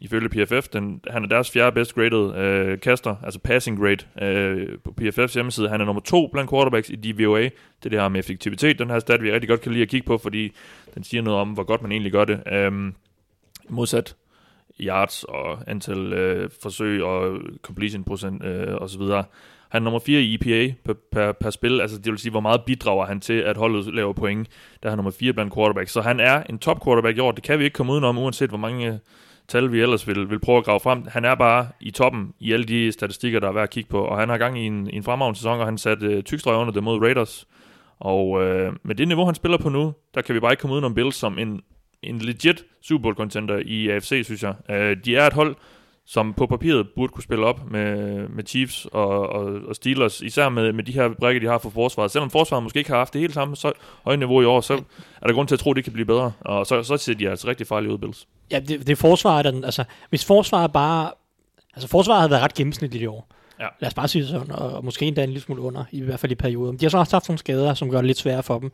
ifølge PFF, den, han er deres fjerde best graded øh, caster, altså passing grade øh, på PFF's hjemmeside. Han er nummer to blandt quarterbacks i DVOA. Det er det her med effektivitet. Den her stat, vi rigtig godt kan lide at kigge på, fordi den siger noget om, hvor godt man egentlig gør det. Øhm, modsat yards og antal øh, forsøg og completion procent øh, osv. Han er nummer 4 i EPA per, per, per spil, altså det vil sige, hvor meget bidrager han til, at holdet laver point. Der er han nummer 4 blandt quarterbacks. Så han er en top quarterback i år, det kan vi ikke komme udenom, uanset hvor mange øh, tal vi ellers vil, vil prøve at grave frem. Han er bare i toppen i alle de statistikker, der er værd at kigge på, og han har gang i en, en fremragende sæson, og han satte øh, tykstrøg under det mod Raiders. Og øh, med det niveau, han spiller på nu, der kan vi bare ikke komme udenom Bills som en, en legit Super Bowl contender i AFC, synes jeg. Øh, de er et hold, som på papiret burde kunne spille op med, med Chiefs og, og, og Steelers, især med, med de her brækker, de har for forsvaret. Selvom forsvaret måske ikke har haft det helt samme så høje niveau i år, så er der grund til at tro, at det kan blive bedre. Og så, så ser de altså rigtig farlige ud, Bills. Ja, det, det er forsvaret, der, altså, hvis forsvaret bare... Altså, forsvaret havde været ret gennemsnitligt i år. Ja. Lad os bare sige sådan, og, og måske endda en lille smule under, i hvert fald i perioder. De har så også haft nogle skader, som gør det lidt sværere for dem.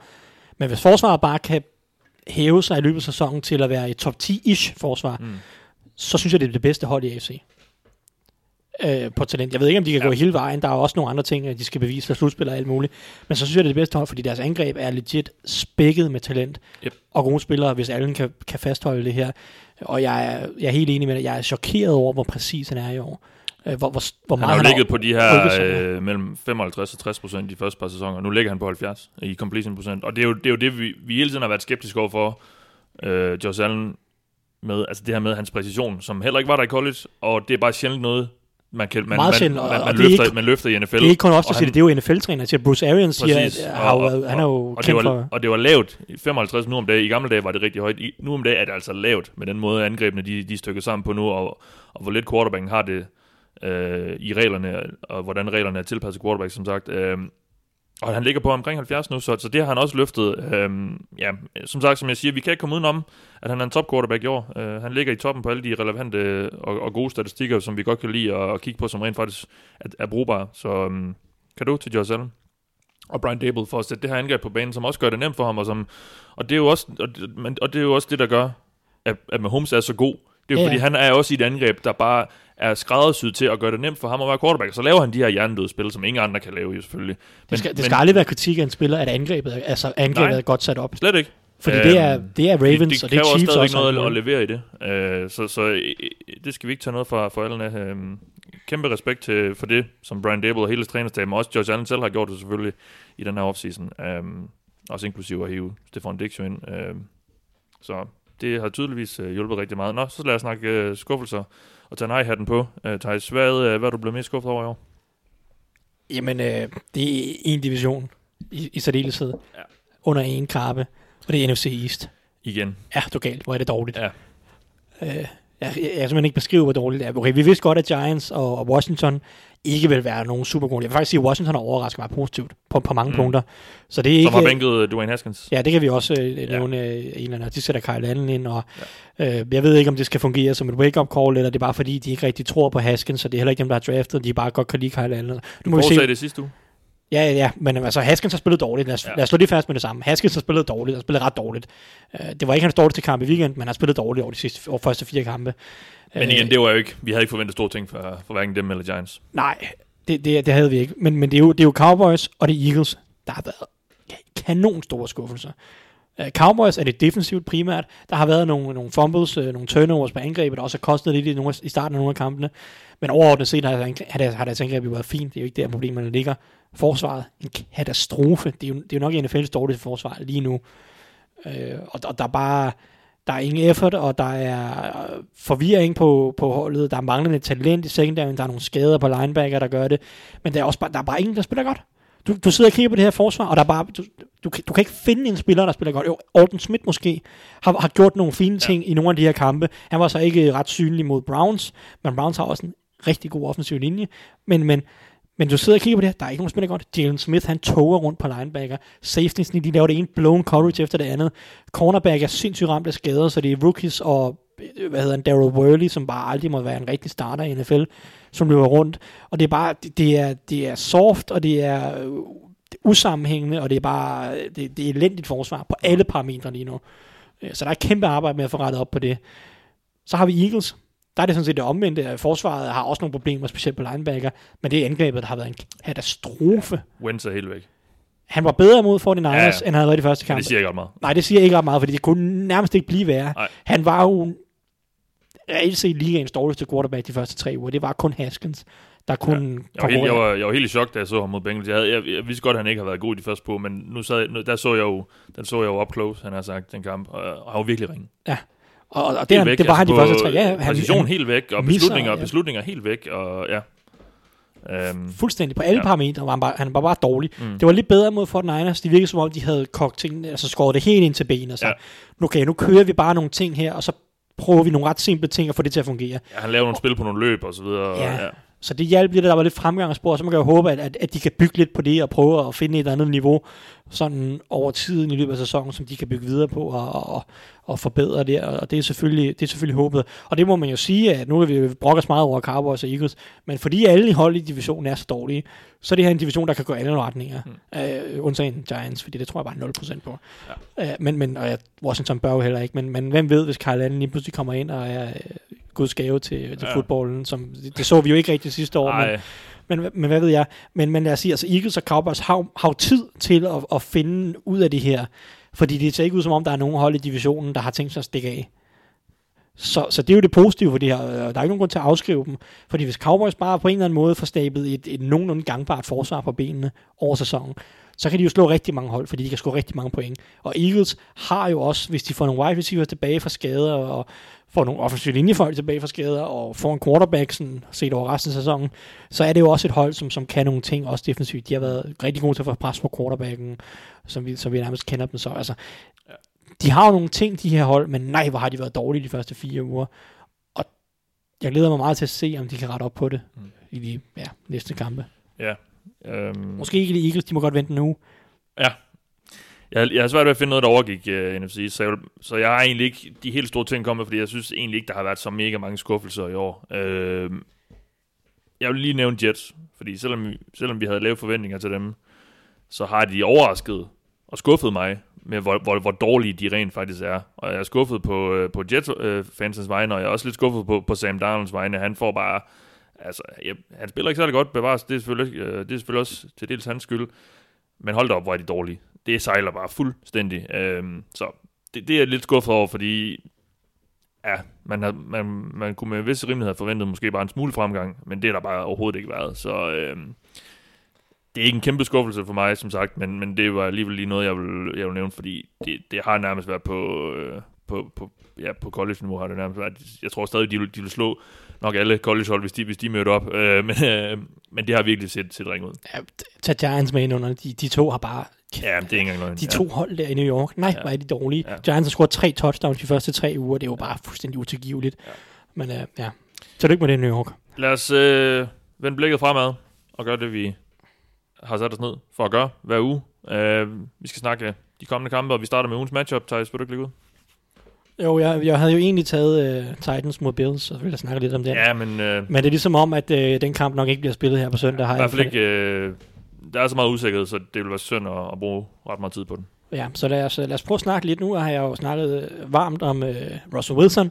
Men hvis forsvaret bare kan hæve sig i løbet af sæsonen til at være et top 10-ish forsvar, Mm. Så synes jeg, det er det bedste hold i AFC. Øh, på talent. Jeg ved ikke, om de kan Ja. gå hele vejen. Der er også nogle andre ting, at de skal bevise for slutspillere og alt muligt. Men så synes jeg, det er det bedste hold, fordi deres angreb er legit spækket med talent. Yep. Og gode spillere, hvis alle kan, kan fastholde det her. Og jeg er, jeg er helt enig med dig. Jeg er chokeret over, hvor præcis han er i år. Øh, hvor, hvor, hvor Han meget har jo ligget på de her øh, mellem 55 og 60 procent de første par sæsoner. Nu ligger han på 70 i completion procent. Og det er jo det, er jo det vi, vi hele tiden har været skeptiske over for øh, Josh Allen med, altså det her med hans præcision, som heller ikke var der i college, og det er bare sjældent noget, man, kan, man, Meget man, sjældent, og- man, og man, det er løfter, ikke- man løfter i NFL. Det er ikke kun os, der og siger det. Det er jo NFL-træner. Siger Bruce Arians siger, at Og- har, og- været- han er jo og det, kendt var, for... og det var lavt. 55 nu om dagen. I gamle dage var det rigtig højt. I, nu om dagen er det altså lavt med den måde, angrebene de, de er stykket sammen på nu, og, og hvor lidt quarterbacken har det øh, i reglerne, og hvordan reglerne er tilpasset quarterback, som sagt. Øh, og han ligger på omkring 70 nu, så, så det har han også løftet. Øhm, ja, som sagt, som jeg siger, vi kan ikke komme udenom, at han er en top quarterback i år. Øh, han ligger i toppen på alle de relevante og, og gode statistikker, som vi godt kan lide at, at kigge på, som rent faktisk er, er brugbare. Så øhm, kan du til Josh Allen og Brian Dable for at sætte det her angreb på banen, som også gør det nemt for ham, og, som, og, det, er jo også, og, det- men, og det er jo også det, der gør, at, at Mahomes er så god. Det er jo Ja, fordi, han er også i et angreb, der bare er skræddersyet til at gøre det nemt for ham at være quarterback. Så laver han de her hjernedøde spil, som ingen andre kan lave, jo selvfølgelig. Det skal, det skal aldrig være kritik af en spiller, at angrebet, er- altså angrebet Nej. er godt sat op. Slet ikke. Fordi Øhm, det, er, det er Ravens, det, det og det er Chiefs også. noget at, og- at levere i det. Øh, så så øh, det skal vi ikke tage noget fra, for alle øh, Kæmpe respekt til, for det, som Brian Dable og hele trænerstaben, og også Josh Allen selv har gjort det selvfølgelig i den her offseason. Øh, også inklusive at hive Stefan Dix ind. Øh, så det har tydeligvis øh, hjulpet rigtig meget. Nå, så lad os snakke øh, skuffelser og tage nej-hatten på. Øh, Thijs, hvad, øh, hvad er du blevet mest skuffet over i år? Jamen, øh, det er en division i, i særdeleshed. Ja. Under en karpe. Og det er NFC East. Igen. Ja, du er galt. Hvor er det dårligt. Ja. Øh, jeg, jeg, jeg simpelthen ikke beskrive, hvor dårligt det er. Okay, vi vidste godt, at Giants og, og Washington ikke vil være nogen super gode. Jeg vil faktisk sige, at Washington har overrasket mig positivt på, på mange Mm. punkter. Så det er Som har ikke... bænket øh, Dwayne Haskins. Ja, det kan vi også øh, nævne ja. en eller anden. De sætter Kyle Allen ind, og ja. øh, jeg ved ikke, om det skal fungere som et wake-up call, eller det er bare fordi, de ikke rigtig tror på Haskins, så det er heller ikke dem, der har draftet, de bare godt kan lide Kyle Allen. Nu må vi se. Det sidste uge. Ja, ja, men altså Haskins har spillet dårligt. Lad os, Ja. lad os slå det fast med det samme. Haskins har spillet dårligt, har spillet ret dårligt. Uh, det var ikke hans dårligste kamp i weekenden, men han har spillet dårligt over de sidste, over første fire kampe. Men Øh, igen, det var jo ikke, vi havde ikke forventet store ting for, for hverken dem eller Giants. Nej, det, det, det havde vi ikke. Men, men det, er jo, det er jo Cowboys og det er Eagles, der har været kanon store skuffelser. Øh, Cowboys er det defensivt primært. Der har været nogle, nogle fumbles, øh, nogle turnovers på angrebet, der også har kostet lidt i, nogle, i starten af nogle af kampene. Men overordnet set har, deres- har, deres, har deres angreb jo været fint. Det er jo ikke der, problemerne ligger. Forsvaret, en katastrofe. Det er jo, det er jo nok NFL's dårligste forsvar lige nu. Øh, og, og der er bare... Der er ingen effort, og der er øh, forvirring på, på holdet. Der er manglende talent i secondary. Der er nogle skader på linebacker, der gør det. Men der er også bare, der er bare ingen, der spiller godt. Du, du sidder og kigger på det her forsvar, og der er bare, du, du, kan- du kan ikke finde en spiller, der spiller godt. Jo, Alden Smith måske har, har gjort nogle fine ting ja. i nogle af de her kampe. Han var så ikke ret synlig mod Browns, men Browns har også en rigtig god offensiv linje. Men, men, men du sidder og kigger på det her, der er ikke nogen, der spiller godt. Jalen Smith, han toger rundt på linebacker. Safetiesne, de laver det ene blown coverage efter det andet. Cornerback er sindssygt ramt af skader, så det er rookies og hvad hedder han, Daryl Worley, som bare aldrig må være en rigtig starter i NFL, som løber rundt. Og det er bare, det, er, det er soft, og det er øh, usammenhængende, og det er bare, det, det er elendigt forsvar på alle parametre lige nu. Øh, Så der er kæmpe arbejde med at få rettet op på det. Så har vi Eagles. Der er det sådan set det omvendte. Forsvaret har også nogle problemer, specielt på linebacker, men det er angrebet, der har været en katastrofe. Wentz er helt væk. Han var bedre mod 49ers, Ja, ja, end han havde været i første Men kampe. det siger ikke ret meget. Nej, det siger ikke ret meget, fordi det kunne nærmest ikke blive værre. Nej. Han var jo reelt set ligaens dårligste quarterback de første tre uger. Det var kun Haskins, der kunne Jeg var, helt, jeg, var, jeg var helt i chok, da jeg så ham mod Bengals. Jeg, havde, jeg, jeg vidste godt, at han ikke havde været god i de første på, men nu sad, nu, der så jeg jo, den så jeg jo up close, han har sagt, den kamp, og, og han var virkelig ringe. Og, og det, han, det var han de første tre. Ja, han, Præcision han, helt væk, og misser, beslutninger, ja. beslutninger helt væk, og ja. Øhm, fuldstændig på alle Ja. ja. parametre var han bare, han var bare dårlig. Mm. Det var lidt bedre mod 49ers. De virkede som om, de havde kogt tingene, altså skåret det helt ind til benet. Så Ja. ja. okay, nu kører vi bare nogle ting her, og så prøver vi nogle ret simple ting at få det til at fungere. ja, han lavede nogle spil på nogle løb og så videre. Ja. Og, ja. Så det hjalp lidt, at der var lidt fremgangsspor, så man kan jo håbe, at, at, at de kan bygge lidt på det og prøve at finde et andet niveau sådan over tiden i løbet af sæsonen, som de kan bygge videre på og, og, og forbedre det, og det er, selvfølgelig, det er selvfølgelig håbet. Og det må man jo sige, at nu er vi os meget over Cowboys og Eagles, men fordi alle hold i divisionen er så dårlige, så er det her en division, der kan gå alle retninger, mm. øh, undtagen Giants, fordi det tror jeg bare er 0% på. Ja. Øh, men, men, og ja, Washington bør jo heller ikke, men, men hvem ved, hvis Kyle Allen lige pludselig kommer ind og er øh, Guds gave til, til Ja. fodbolden, som, det, det så vi jo ikke rigtig sidste år, men, Ej, men, men hvad ved jeg? Men, men lad os sige, altså Eagles og Cowboys har, har tid til at, at finde ud af det her. Fordi det ser ikke ud som om, der er nogen hold i divisionen, der har tænkt sig at stikke af. Så, så det er jo det positive for det her. og Der er ikke nogen grund til at afskrive dem. Fordi hvis Cowboys bare på en eller anden måde får stablet et, et nogenlunde gangbart forsvar på benene over sæsonen, så kan de jo slå rigtig mange hold, fordi de kan score rigtig mange point. Og Eagles har jo også, hvis de får nogle wide receivers tilbage fra skader, og får nogle offensive linjefolk tilbage fra skader, og får en quarterback sådan, set over resten af sæsonen, så er det jo også et hold, som, som kan nogle ting, også defensivt. De har været rigtig gode til at få pres på quarterbacken, som vi, som vi nærmest kender dem så. Altså, de har jo nogle ting, de her hold, men nej, hvor har de været dårlige de første fire uger. Og jeg glæder mig meget til at se, om de kan rette op på det Mm. i de ja, næste kampe. ja. Øhm, Måske ikke de Eagles, de må godt vente nu. Jeg, jeg har svært ved at finde noget, der overgik uh, NFC, så jeg, så jeg har egentlig ikke de helt store ting kommet, fordi jeg synes egentlig ikke, der har været så mega mange skuffelser i år. Uh, jeg vil lige nævne Jets, fordi selvom, selvom vi havde lave forventninger til dem, så har de overrasket og skuffet mig med, hvor, hvor, hvor dårlige de rent faktisk er. Og jeg er skuffet på, øh, på Jets-fansens vegne, og jeg er også lidt skuffet på, på Sam Darnolds vegne. Han får bare... Altså, jeg, han spiller ikke særlig godt, bevares. Det er selvfølgelig, øh, det er selvfølgelig også til dels hans skyld. Men hold da op, hvor er de dårlige. Det sejler bare fuldstændig. Øh, så det, det er jeg lidt skuffet over, fordi ja, man, har, man, man kunne med vis rimelighed have forventet måske bare en smule fremgang, men det er der bare overhovedet ikke været. Så øh, det er ikke en kæmpe skuffelse for mig, som sagt, men, men det var alligevel lige noget, jeg vil, jeg vil nævne, fordi det, det har nærmest været på, øh, på, på, ja, på college-niveau har det nærmest været. Jeg tror stadig, de vil, de vil slå nok alle college-hold, hvis de, hvis de mødte op. Øh, men, øh, men det har virkelig set, set ring ud. Ja, tag Giants med ind under. De, de to har bare... Ja, det er ikke engang løgn. De to hold der i New York, nej, Ja. er de dårlige. Ja. Giants har scoret tre touchdowns de første tre uger. Det er jo bare fuldstændig utilgiveligt. Ja. Men øh, ja, så lykke med det i New York. Lad os øh, vende blikket fremad og gøre det, vi har sat os ned for at gøre hver uge. Øh, vi skal snakke de kommende kampe, og vi starter med ugens matchup. Thijs, vil du ikke lægge ud? Jo, jeg, jeg havde jo egentlig taget øh, Titans mod Bills, så ville jeg snakke lidt om den. Ja, men øh, Men det er ligesom om, at øh, den kamp nok ikke bliver spillet her på søndag. Har i hvert fald ikke... Øh, der er så meget usikkerhed, så det vil være synd at, at bruge ret meget tid på den. Ja, så lad os, lad os prøve at snakke lidt. Nu har jeg jo snakket varmt om øh, Russell Wilson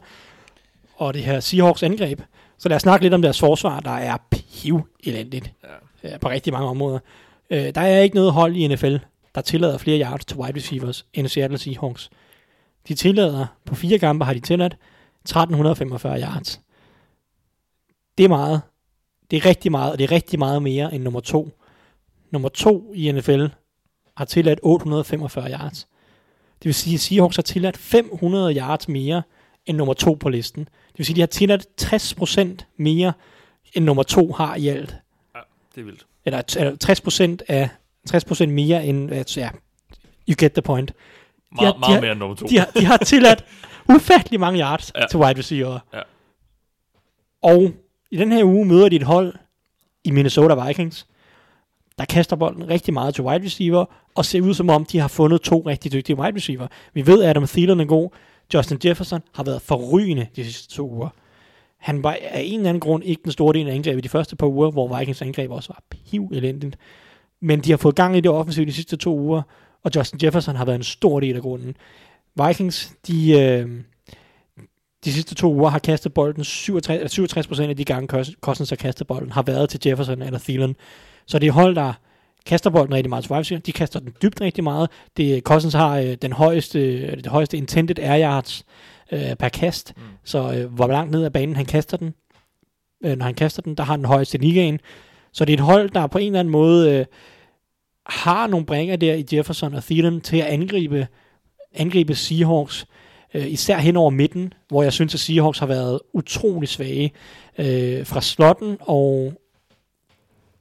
og det her Seahawks angreb. Så lad os snakke lidt om deres forsvar, der er piv elendigt Ja. øh, på rigtig mange områder. Øh, der er ikke noget hold i NFL, der tillader flere yards til wide receivers end Seattle Seahawks. De tillader, på fire kampe har de tilladt 1345 yards. Det er meget. Det er rigtig meget, og det er rigtig meget mere end nummer to. Nummer to i NFL har tilladt 845 yards. Det vil sige, at Seahawks har tilladt 500 yards mere end nummer to på listen. Det vil sige, at de har tilladt 60% mere, end nummer to har i alt. Det er vildt. Eller, eller 60% af 60% mere end, ja, you get the point. Meget, har- de meget har- mere end nummer to. De har, de har tilladt ufattelig mange yards ja. til wide receiver. Ja. Og i den her uge møder de et hold i Minnesota Vikings, der kaster bolden rigtig meget til wide receiver, og ser ud som om, de har fundet to rigtig dygtige wide receiver. Vi ved, at Adam Thielen er god. Justin Jefferson har været forrygende de sidste to uger. Han var af en eller anden grund ikke den store del af angrebet de første par uger, hvor Vikings angreb også var piv elendigt. Men de har fået gang i det offensive de sidste to uger, og Justin Jefferson har været en stor del af grunden. Vikings, de, øh, de sidste to uger har kastet bolden 67, eller 67 procent af de gange Cous- Cousins har kastet bolden, har været til Jefferson eller Thielen. Så det er hold, der kaster bolden rigtig meget til receiver. De kaster den dybt rigtig meget. Det, Cousins har øh, den højeste, øh, det højeste intended air yards øh, per kast. Mm. Så øh, hvor langt ned ad banen han kaster den, øh, når han kaster den, der har den højeste ligaen. Så det er et hold, der på en eller anden måde øh, har nogle bringer der i Jefferson og Thielen til at angribe, angribe Seahawks, øh, især hen over midten, hvor jeg synes, at Seahawks har været utrolig svage øh, fra slotten og,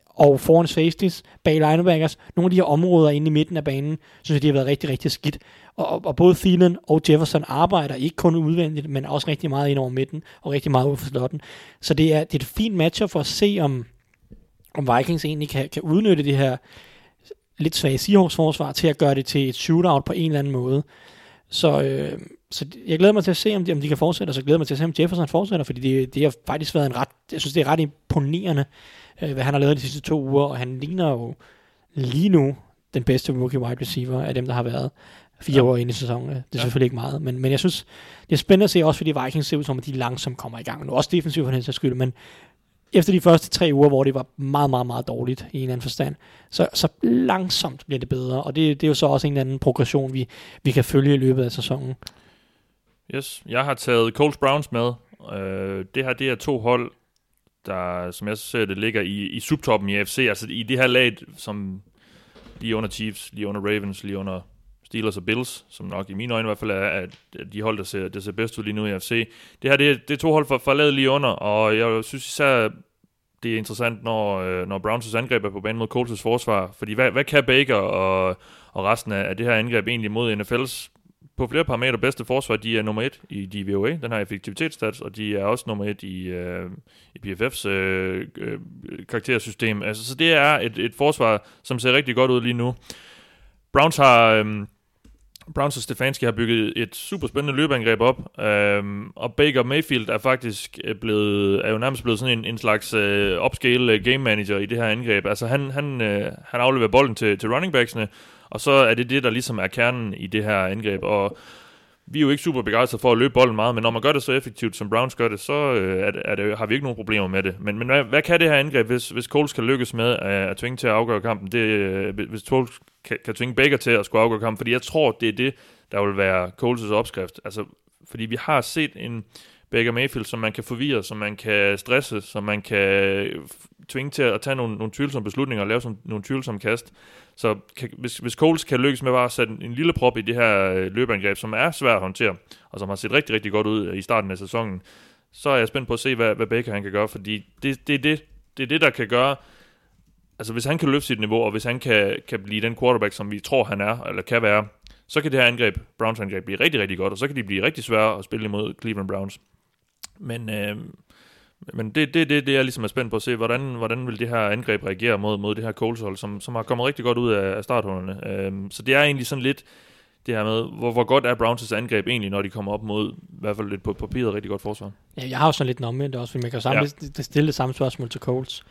og foran safeties, bag linebackers, nogle af de her områder inde i midten af banen, synes jeg, de har været rigtig, rigtig skidt. Og, og, og både Thielen og Jefferson arbejder ikke kun udvendigt, men også rigtig meget ind over midten, og rigtig meget ud for slotten. Så det er, det er et fint matchup for at se, om, om Vikings egentlig kan, kan udnytte det her lidt svage Seahawks forsvar til at gøre det til et shootout på en eller anden måde. Så, øh, så jeg glæder mig til at se, om de, om de kan fortsætte, og så glæder jeg mig til at se, om Jefferson fortsætter, fordi det, det har faktisk været en ret, jeg synes, det er ret imponerende, øh, hvad han har lavet de sidste to uger, og han ligner jo lige nu den bedste rookie wide receiver af dem, der har været fire Ja. år inde i sæsonen. Det er ja. selvfølgelig ikke meget, men, men jeg synes, det er spændende at se også, fordi Vikings ser ud som, at de langsomt kommer i gang. Nu også defensivt for den sags skyld, men efter de første tre uger, hvor det var meget, meget, meget dårligt i en eller anden forstand, så, så langsomt bliver det bedre, og det, det er jo så også en eller anden progression, vi, vi kan følge i løbet af sæsonen. Yes, jeg har taget Colts Browns med. Øh, det her, det er to hold, der, som jeg ser det, ligger i, i subtoppen i AFC. Altså i det her lag, som lige under Chiefs, lige under Ravens, lige under Steelers og Bills, som nok i mine øjne i hvert fald er, at de hold, der ser, der ser bedst ud lige nu i AFC. Det her, det, det er to hold for, for lavet lige under, og jeg synes især, det er interessant, når, øh, når Browns' angreb er på banen mod Colts' forsvar. Fordi hvad, hvad kan Baker og, og resten af, af det her angreb egentlig mod NFL's på flere parametre bedste forsvar, de er nummer et i DVOA, den her effektivitetsstats, og de er også nummer et i, øh, i PFF's øh, øh, karaktersystem. Altså, så det er et, et forsvar, som ser rigtig godt ud lige nu. Browns har... Øh, Browns og Stefanski har bygget et super spændende løbeangreb op, øhm, og Baker Mayfield er faktisk øh, blevet, er jo nærmest blevet sådan en, en slags øh, upscale øh, game manager i det her angreb. Altså han, han, øh, han afleverer bolden til, til running backsene, og så er det det, der ligesom er kernen i det her angreb. Og vi er jo ikke super begejstrede for at løbe bolden meget, men når man gør det så effektivt, som Browns gør det, så øh, er det, er det, har vi ikke nogen problemer med det. Men, men hvad, hvad kan det her angreb, hvis, hvis Coles kan lykkes med at, at tvinge til at afgøre kampen? Det, øh, hvis Coles kan, kan tvinge Baker til at skulle afgøre kampen, fordi jeg tror, det er det, der vil være Coles' opskrift. Altså, fordi vi har set en Baker Mayfield, som man kan forvirre, som man kan stresse, som man kan øh, tvinge til at tage nogle, nogle tvivlsomme beslutninger og lave sådan, nogle tvivlsomme kast. Så kan, hvis, hvis Coles kan lykkes med bare at sætte en lille prop i det her øh, løbeangreb, som er svært at håndtere, og som har set rigtig, rigtig godt ud øh, i starten af sæsonen, så er jeg spændt på at se, hvad, hvad Baker han kan gøre, fordi det, det, er det, det er det, der kan gøre, altså hvis han kan løfte sit niveau, og hvis han kan, kan blive den quarterback, som vi tror, han er, eller kan være, så kan det her angreb, Browns angreb, blive rigtig, rigtig godt, og så kan de blive rigtig svære at spille imod Cleveland Browns. Men, øh, men det, det, det, det er ligesom er spændt på at se, hvordan, hvordan vil det her angreb reagere mod, mod det her Coles hold, som, som har kommet rigtig godt ud af, af starthånderne. Øh, så det er egentlig sådan lidt det her med, hvor, hvor godt er Browns' angreb egentlig, når de kommer op mod, i hvert fald lidt på papiret, rigtig godt forsvar. Ja, jeg har jo sådan lidt en omvendt også, fordi man kan samle, ja. stille det samme spørgsmål til Coles.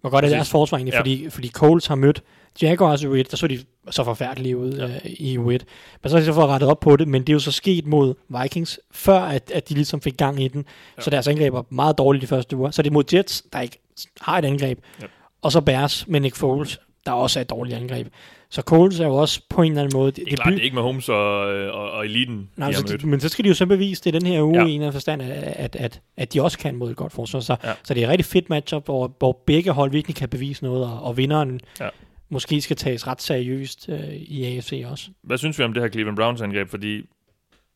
Hvor godt er deres forsvar egentlig, Ja. fordi, fordi Coles har mødt Jaguars i UIT, der så de så forfærdelige ud ja. uh, i UIT. Men så har de så fået rettet op på det, men det er jo så sket mod Vikings, før at, at de ligesom fik gang i den. Ja. Så deres angreb var meget dårligt de første uger. Så det er mod Jets, der ikke har et angreb. Ja. Og så Bears med Nick Foles, der også er et dårligt angreb. Så Coles er jo også på en eller anden måde... Det er klart, det er ikke med Holmes og, øh, og, og eliten, Nej, de så men så skal de jo så bevise det den her uge Ja. i en eller anden forstand, at, at, at, at de også kan mod et godt forsvar. Så, Ja. så det er et rigtig fedt matchup, hvor, hvor begge hold virkelig kan bevise noget, og, og vinderen Ja. måske skal tages ret seriøst øh, i AFC også. Hvad synes vi om det her Cleveland Browns angreb? Fordi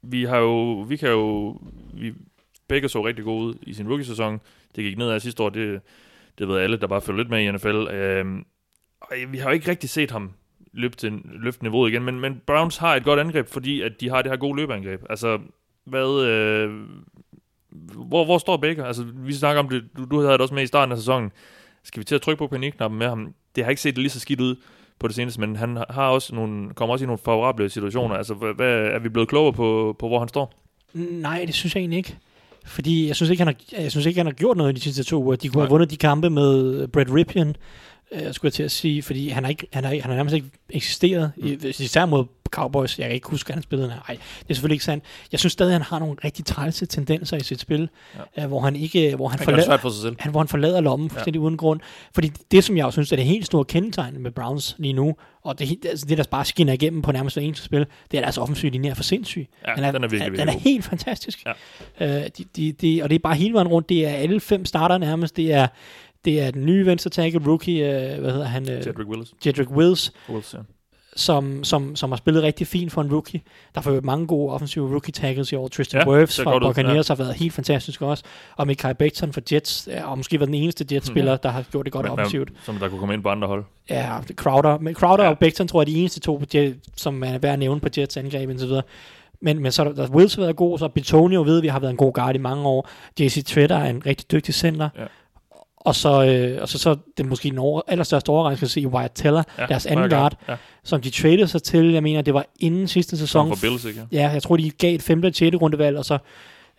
vi har jo, vi kan jo, vi begge så rigtig gode ud i sin rookie-sæson. Det gik ned af sidste år, det, det ved alle, der bare følger lidt med i NFL. Øhm, og vi har jo ikke rigtig set ham løfte, løfte niveauet igen, men, men Browns har et godt angreb, fordi at de har det her gode løbeangreb. Altså, hvad, øh, hvor, hvor står Baker? Altså, vi snakker om det, du, du havde det også med i starten af sæsonen. Skal vi til at trykke på panikknappen med ham? Det har ikke set lige så skidt ud på det seneste, men han har også nogle, kommer også i nogle favorable situationer. Altså, hvad, er vi blevet klogere på, på, hvor han står? Nej, det synes jeg egentlig ikke. Fordi jeg synes ikke, han har, jeg synes ikke, han har gjort noget i de sidste to uger. De kunne Nej. have vundet de kampe med Brett Ripien, øh, skulle jeg til at sige, fordi han har, ikke, han har, han har nærmest ikke eksisteret, mm. især mod Cowboys. Jeg kan ikke huske, at han spillede. Nej, det er selvfølgelig ikke sandt. Jeg synes stadig, at han har nogle rigtig trælse tendenser i sit spil, ja. øh, hvor han ikke, hvor han, Han forlader, for sig selv. han, hvor han forlader lommen fuldstændig ja. uden grund. Fordi det, som jeg jo synes er det helt store kendetegn med Browns lige nu, og det, altså det der bare skinner igennem på nærmest hver eneste spil, det er, deres offensive linje er for sindssyg. Ja, den er, den er virkelig, den er helt fantastisk. Ja. Øh, de, de, de, og det er bare hele vejen rundt. Det er alle fem starter nærmest. Det er, det er den nye venstre tackle rookie, øh, hvad hedder han? Øh, Cedric Willis. Jedrick Wills, Willis ja. som, som, som har spillet rigtig fint for en rookie. Der får jo mange gode offensive rookie tackles i år. Tristan Ja, ja, Wirfs fra Buccaneers har været helt fantastisk også. Og Mikael Becton for Jets, er- og måske været den eneste Jets-spiller, der har gjort det godt Men- offensivt. Som der kunne komme ind på andre hold. Ja, Crowder, men Crowder Ja. ja. og Becton tror jeg er de eneste to, på Jet, som er værd at nævne på Jets angreb og så videre. Men, men så er der, der Wills har været god, så Bitonio ved vi har været en god guard i mange år. JC Tretter er en rigtig dygtig center. Ja. Og så, øh, og så, så det måske den over, allerstørste overraskelse se Wyatt Teller, Ja, deres anden guard, Ja, som de traded sig til, jeg mener, det var inden sidste sæson. for Bills, ikke? Ja, jeg tror, de gav et 5. og 6. rundevalg, og så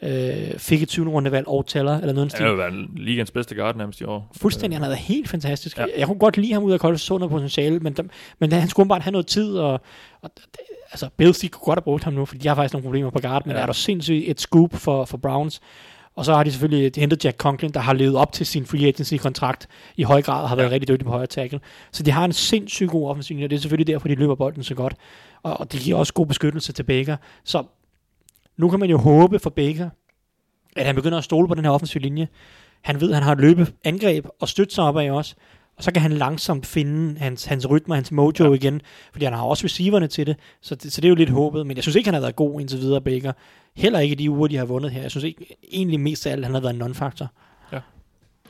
øh, fik et 20. rundevalg og Teller, eller noget den Han stil. har været ligens bedste guard nærmest i år. Fuldstændig, han har været helt fantastisk. Ja. Jeg kunne godt lide ham ud af kolde, så noget potentiale, men, der, men han skulle bare have noget tid, og, og det- altså Bills, de kunne godt have brugt ham nu, fordi de har faktisk nogle problemer på guard, men ja. er der sindssygt et scoop for, for Browns. Og så har de selvfølgelig hentet Jack Conklin, der har levet op til sin free agency-kontrakt i høj grad, og har været Ja. rigtig dygtig på højre tackle. Så de har en sindssygt god offensiv, linje, og det er selvfølgelig derfor, de løber bolden så godt. Og, og det giver også god beskyttelse til Baker. Så nu kan man jo håbe for Baker, at han begynder at stole på den her offensive linje. Han ved, at han har et løbeangreb og støtte sig op af også. Og så kan han langsomt finde hans, hans rytme, hans mojo Ja. ja. igen. Fordi han har også receiverne til det så, det. så det er jo lidt håbet. Men jeg synes ikke, han har været god indtil videre, Baker. Heller ikke de uger, de har vundet her. Jeg synes ikke, egentlig mest af alt, han har været en non-faktor.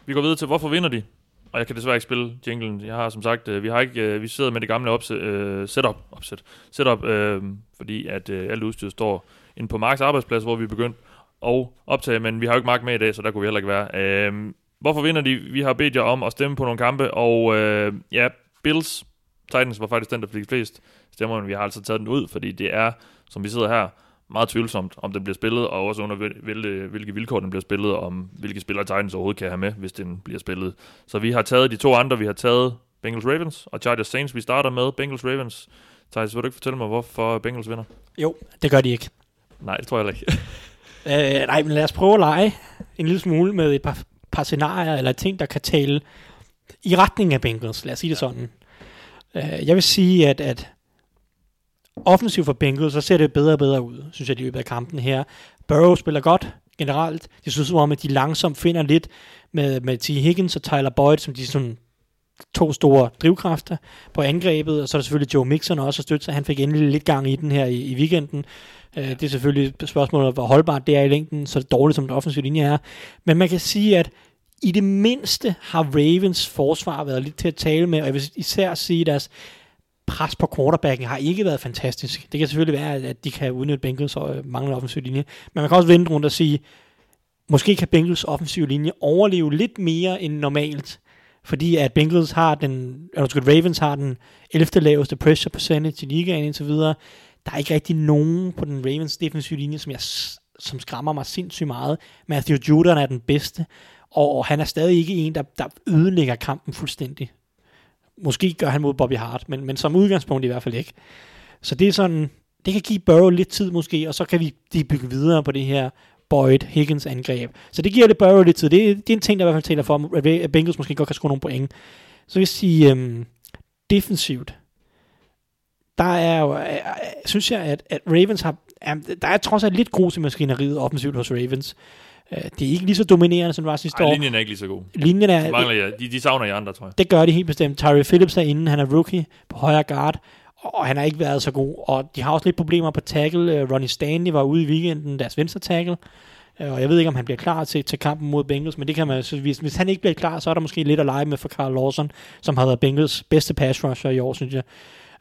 Vi går videre til, hvorfor vinder de? Og jeg kan desværre ikke spille jinglen. Jeg har som sagt, øh, vi har ikke, øh, vi sidder med det gamle opse, øh, setup, opsæt, setup øh, fordi at øh, alt udstyr står inde på Marks arbejdsplads, hvor vi er begyndt at optage, men vi har jo ikke Mark med i dag, så der kunne vi heller ikke være. Øh, hvorfor vinder de? Vi har bedt jer om at stemme på nogle kampe, og øh, ja, Bills, Titans var faktisk den, der fik flest stemmer, men vi har altså taget den ud, fordi det er, som vi sidder her, meget tvivlsomt, om den bliver spillet, og også under hvil- hvilke, vilkår den bliver spillet, og om hvilke spillere Titans overhovedet kan have med, hvis den bliver spillet. Så vi har taget de to andre, vi har taget Bengals Ravens og Chargers Saints. Vi starter med Bengals Ravens. Thijs, vil du ikke fortælle mig, hvorfor Bengals vinder? Jo, det gør de ikke. Nej, det tror jeg ikke. Øh, nej, men lad os prøve at lege en lille smule med et par, par scenarier, eller ting, der kan tale i retning af Bengals. Lad os sige det sådan. Øh, jeg vil sige, at, at offensivt for Bengals, så ser det bedre og bedre ud, synes jeg, i løbet af kampen her. Burrow spiller godt generelt. Det synes som om, at de langsomt finder lidt med, med T. Higgins og Tyler Boyd, som de sådan to store drivkræfter på angrebet, og så er der selvfølgelig Joe Mixon også at støtte sig. Han fik endelig lidt gang i den her i, i weekenden. Uh, det er selvfølgelig et spørgsmål, hvor holdbart det er i længden, så dårligt som den offensive linje er. Men man kan sige, at i det mindste har Ravens forsvar været lidt til at tale med, og jeg vil især sige, at deres pres på quarterbacken har ikke været fantastisk. Det kan selvfølgelig være, at de kan udnytte Bengals og øh, manglende offensiv linje, men man kan også vente rundt og sige, måske kan Bengals offensiv linje overleve lidt mere end normalt, fordi at Bengals har den, eller Ravens har den 11. laveste pressure percentage i ligaen indtil videre. Der er ikke rigtig nogen på den Ravens defensive linje, som, jeg, som skræmmer mig sindssygt meget. Matthew Judon er den bedste, og han er stadig ikke en, der, der ødelægger kampen fuldstændig. Måske gør han mod Bobby Hart, men, men som udgangspunkt i hvert fald ikke. Så det er sådan, det kan give Burrow lidt tid måske, og så kan vi de bygge videre på det her Boyd Higgins angreb. Så det giver det Burrow lidt tid. Det, det er en ting, der i hvert fald taler for, at Bengals måske godt kan score nogle point. Så vil jeg sige, øhm, defensivt, der er jo, øh, synes jeg, at, at Ravens har, der er trods alt lidt grus i maskineriet offensivt hos Ravens. Øh, det er ikke lige så dominerende, som det var sidste Ej, år. linjen er ikke lige så god. Linjen er... De, mangler, ja. de, de savner i andre, tror jeg. Det gør de helt bestemt. Tyree Phillips er inde, han er rookie på højre guard, og han har ikke været så god. Og de har også lidt problemer på tackle. Øh, Ronnie Stanley var ude i weekenden, deres venstre tackle. Øh, og jeg ved ikke, om han bliver klar til, til kampen mod Bengals, men det kan man, så hvis, hvis han ikke bliver klar, så er der måske lidt at lege med for Carl Lawson, som har været Bengals bedste pass rusher i år, synes jeg.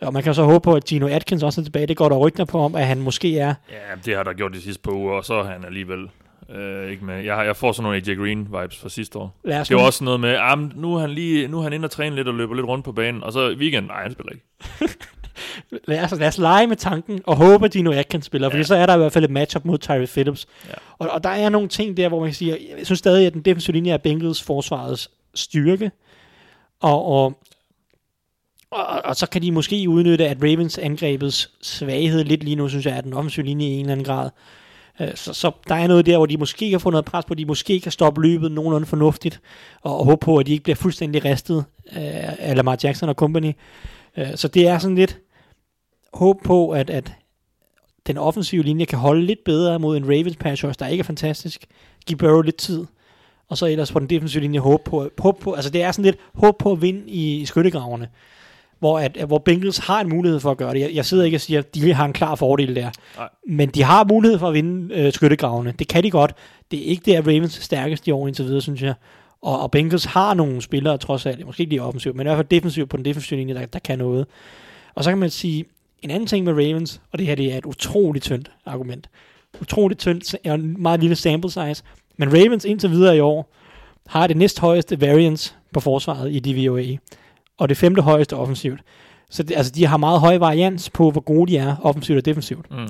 Og man kan så håbe på, at Gino Atkins også er tilbage. Det går der rygter på om, at han måske er. Ja, det har der gjort de sidste par uger, og så er han alligevel øh, ikke med. Jeg, jeg får sådan nogle AJ Green vibes fra sidste år. Det var også noget med, ah, nu er han lige nu er han inde og træne lidt og løber lidt rundt på banen, og så i weekenden, nej, han spiller ikke. lad os, lad os lege med tanken og håbe, at Dino Atkins spiller, ja. fordi så er der i hvert fald et matchup mod Tyree Phillips. Ja. Og, og der er nogle ting der, hvor man kan sige, jeg synes stadig, at den defensive linje er Bengals forsvarets styrke, og, og, og, og så kan de måske udnytte, at Ravens angrebets svaghed lidt lige nu, synes jeg, er den offensive linje i en eller anden grad. Øh, Så, så der er noget der, hvor de måske kan få noget pres på, de måske kan stoppe løbet nogenlunde fornuftigt, og, og håbe på, at de ikke bliver fuldstændig ristet af, af Lamar Jackson og company. Øh, Så det er sådan lidt håb på, at, at den offensive linje kan holde lidt bedre mod en Ravens pass rush, der ikke er fantastisk. Giv Burrow lidt tid. Og så ellers på den defensive linje håb på, håb på altså det er sådan lidt håb på at vinde i, i skyttegravene. Hvor, at, hvor Bengals har en mulighed for at gøre det. Jeg, jeg sidder ikke og siger, at de har en klar fordel der. Nej. Men de har mulighed for at vinde øh, skyttegravene. Det kan de godt. Det er ikke det, at Ravens er stærkest i år indtil videre, synes jeg. Og, og Bengals har nogle spillere, trods alt, måske ikke lige offensivt, men i hvert fald defensivt på den defensive linje, der, der kan noget. Og så kan man sige, en anden ting med Ravens, og det her det er et utroligt tyndt argument. Utroligt tyndt, og en meget lille sample size. Men Ravens indtil videre i år har det næsthøjeste variance på forsvaret i DVOA. Og det femte højeste offensivt. Så det, altså, de har meget høj varians på, hvor gode de er offensivt og defensivt. Mm.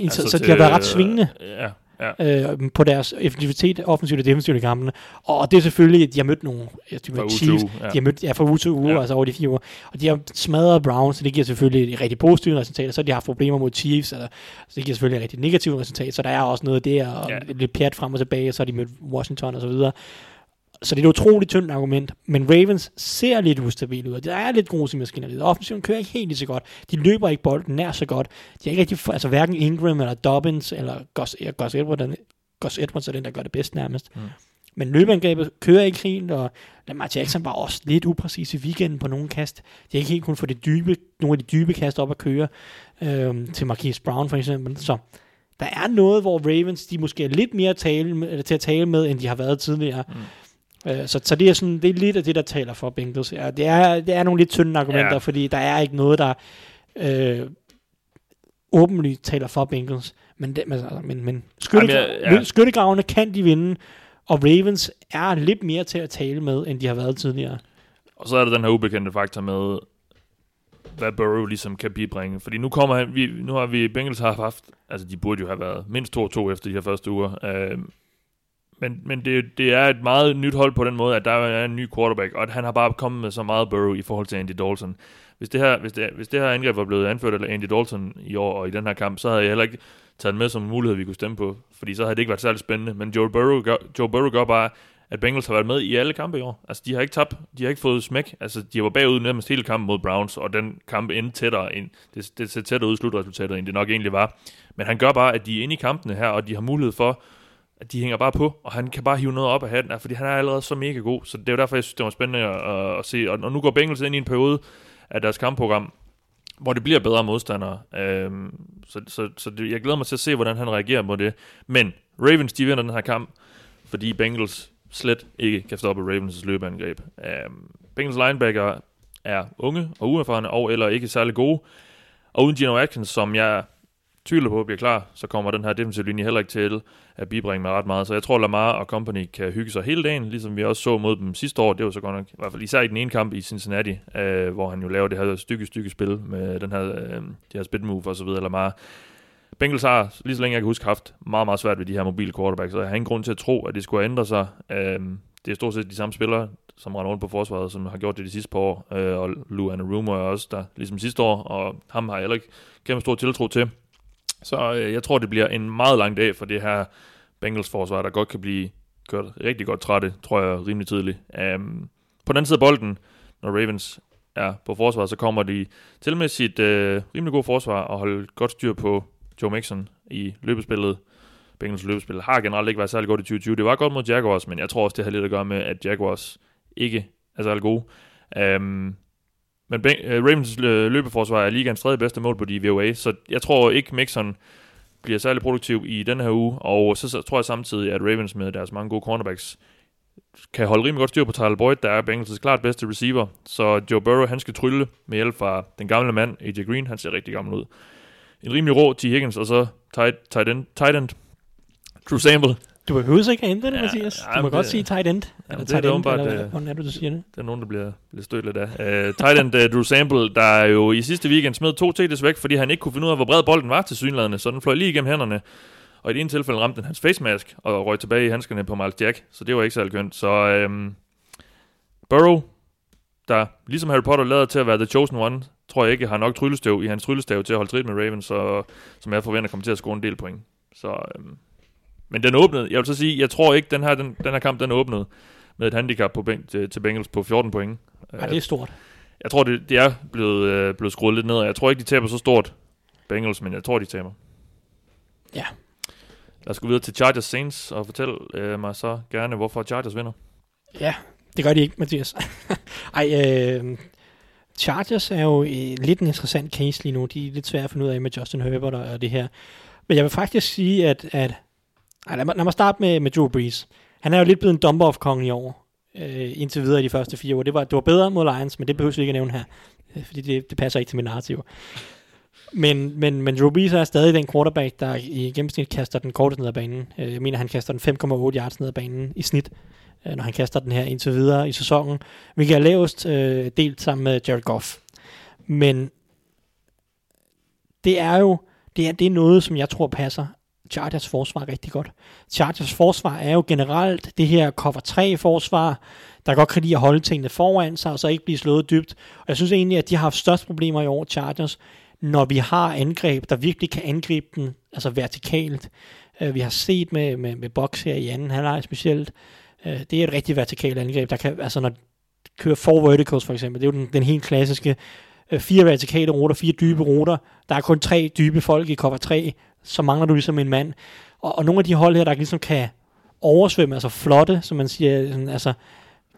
Altså, så, så til, de har været ret svingende Ja, ja. øh, på deres effektivitet, offensivt og defensivt i kampene. Og det er selvfølgelig, de har mødt nogle, ja, de har mødt Chiefs, uge, ja. de har mødt ja, fra uge til uge, ja. Altså over de fire uger. Og de har smadret Browns, så det giver selvfølgelig et rigtig positivt resultat. Så har de haft problemer mod Chiefs, altså, så det giver selvfølgelig et rigtig negativt resultat. Så der er også noget der, og ja. Lidt pjat frem og tilbage, så har de mødt Washington og så videre. Så det er et utroligt tyndt argument. Men Ravens ser lidt ustabil ud, og der er lidt grus i maskineriet. Offensiven kører ikke helt lige så godt. De løber ikke bolden nær så godt. De er ikke rigtig, altså hverken Ingram eller Dobbins eller Gus, ja, Gus, Edwards, er den- Gus Edwards er den, der gør det bedst nærmest. Mm. Men løbeangrebet kører ikke helt, og Lamar Jackson var også lidt upræcis i weekenden på nogle kast. De har ikke helt kunnet få det dybe, nogle af de dybe kast op at køre øhm, til Marquise Brown for eksempel. Så der er noget, hvor Ravens de måske er lidt mere tale eller til at tale med, end de har været tidligere. Mm. Øh, så, så det er sådan, det er lidt af det, der taler for Bengals. Ja, det, er, det er nogle lidt tynde argumenter, ja. Fordi der er ikke noget, der øh, åbenlyst taler for Bengals. Men, det, men, altså, men, men skytte, Jamen, jeg- ja. skyttegravene kan de vinde, og Ravens er lidt mere til at tale med, end de har været tidligere. Og så er der den her ubekendte faktor med, hvad Burrow ligesom kan bibringe. Fordi nu kommer han, vi, nu har vi, Bengals har haft, altså de burde jo have været mindst 2-2 efter de her første uger. Øh, men men det, det er et meget nyt hold på den måde, at der er en ny quarterback, og at han har bare kommet med så meget Burrow i forhold til Andy Dalton. Hvis det her, hvis det, hvis det her angreb var blevet anført af Andy Dalton i år og i den her kamp, så havde jeg heller ikke taget med som en mulighed, vi kunne stemme på, fordi så havde det ikke været særlig spændende. Men Joe Burrow gør, Joe Burrow gør bare, at Bengals har været med i alle kampe i år. Altså, de har ikke tabt, de har ikke fået smæk. Altså, de var bagud nærmest hele kampen mod Browns, og den kamp endte tættere ind. Det, det ser tættere ud i slutresultatet, end det nok egentlig var. Men han gør bare, at de er inde i kampene her, og de har mulighed for at de hænger bare på, og han kan bare hive noget op af hatten, fordi han er allerede så mega god. Så det er jo derfor, jeg synes, det var spændende at, at, se. Og, og nu går Bengals ind i en periode af deres kampprogram, hvor det bliver bedre modstandere. Øhm, så så, så det, jeg glæder mig til at se, hvordan han reagerer på det. Men Ravens, de vinder den her kamp, fordi Bengals slet ikke kan stoppe Ravens' løbeangreb. Øhm, Bengals linebacker er unge og uerfarne, og eller ikke særlig gode. Og uden Geno Atkins, som jeg tvivler på bliver klar, så kommer den her defensive linje heller ikke til at bibringe mig ret meget. Så jeg tror, Lamar og company kan hygge sig hele dagen, ligesom vi også så mod dem sidste år. Det var så godt nok, i hvert fald især i den ene kamp i Cincinnati, øh, hvor han jo laver det her stykke, stykke spil med den her, øh, det her spit move og så videre. Lamar. Bengals har, lige så længe jeg kan huske, haft meget, meget svært ved de her mobile quarterbacks, så jeg har ingen grund til at tro, at det skulle ændre sig. Øh, det er stort set de samme spillere, som render rundt på forsvaret, som har gjort det de sidste par år, øh, og Lou Anarumo er også der, ligesom sidste år, og ham har jeg heller ikke kæmpe stor tiltro til. Så øh, jeg tror, det bliver en meget lang dag for det her Bengals forsvar, der godt kan blive kørt rigtig godt trætte, tror jeg rimelig tidligt. Um, på den anden side af bolden, når Ravens er på forsvar, så kommer de til med sit øh, rimelig gode forsvar og holde godt styr på Joe Mixon i løbespillet. Bengals løbespil har generelt ikke været særlig godt i 2020. Det var godt mod Jaguars, men jeg tror også, det har lidt at gøre med, at Jaguars ikke er særlig gode. Um, men ben, uh, øh, Ravens øh, løbeforsvar er ligands tredje bedste mål på de VOA, så jeg tror ikke Mixon bliver særlig produktiv i den her uge, og så, så tror jeg samtidig, at Ravens med deres mange gode cornerbacks kan holde rimelig godt styr på Tyler Boyd, der er Bengals' klart bedste receiver. Så Joe Burrow, han skal trylle med hjælp fra den gamle mand, AJ Green, han ser rigtig gammel ud. En rimelig rå T. Higgins, og så tight, tight, end, tight end Drew Sample, du behøver ikke at ændre det, ja, Mathias. Du ja, må det, godt sige tight end. Ja, eller det, tight er end, åbenbart, eller øh, hvordan er det, du siger det? Det er nogen, der bliver, bliver stødt lidt af. Uh, tight end uh, Drew Sample, der jo i sidste weekend smed to TD's væk, fordi han ikke kunne finde ud af, hvor bred bolden var til synlædende, så den fløj lige igennem hænderne. Og i det ene tilfælde ramte den hans face mask og røg tilbage i handskerne på Miles Jack, så det var ikke særlig kønt. Så um, Burrow, der ligesom Harry Potter lader til at være the chosen one, tror jeg ikke har nok tryllestøv i hans tryllestav til at holde trit med Ravens, så, som jeg forventer kommer til at score en del point. Så um, men den åbnede, jeg vil så sige, jeg tror ikke, den her, den, den her kamp, den åbnede med et handicap på, til, til Bengals på 14 point. Ja, det er stort. Jeg tror, det, det er blevet, øh, blevet skruet lidt ned, jeg tror ikke, de taber så stort Bengals, men jeg tror, de taber. Ja. Lad os gå videre til Chargers Saints, og fortæl øh, mig så gerne, hvorfor Chargers vinder. Ja, det gør de ikke, Mathias. Ej, øh, Chargers er jo lidt en interessant case lige nu. De er lidt svære at finde ud af med Justin Herbert og det her. Men jeg vil faktisk sige, at, at ej, lad, mig, lad mig starte med, med Drew Brees. Han er jo lidt blevet en dumper of kong i år. Øh, indtil videre i de første fire år. Det var, det var bedre mod Lions, men det behøver vi ikke at nævne her. Øh, fordi det, det passer ikke til min narrativ. Men, men, men Drew Brees er stadig den quarterback, der i gennemsnit kaster den kortest ned ad banen. Øh, jeg mener, han kaster den 5,8 yards ned ad banen i snit, øh, når han kaster den her indtil videre i sæsonen. Vi kan lavest øh, delt sammen med Jared Goff. Men det er jo det er, det er noget, som jeg tror passer Chargers forsvar rigtig godt. Chargers forsvar er jo generelt det her cover 3 forsvar, der godt kan lide at holde tingene foran sig, og så ikke blive slået dybt. Og jeg synes egentlig, at de har haft størst problemer i år, Chargers, når vi har angreb, der virkelig kan angribe den, altså vertikalt. Øh, vi har set med, med, med box her i anden halvleg specielt, øh, det er et rigtig vertikalt angreb, der kan, altså når kører four verticals for eksempel, det er jo den, den helt klassiske, øh, fire vertikale ruter, fire dybe ruter, der er kun tre dybe folk i cover 3, så mangler du ligesom en mand. Og, og nogle af de hold her, der ligesom kan oversvømme, altså flotte, som man siger, sådan, altså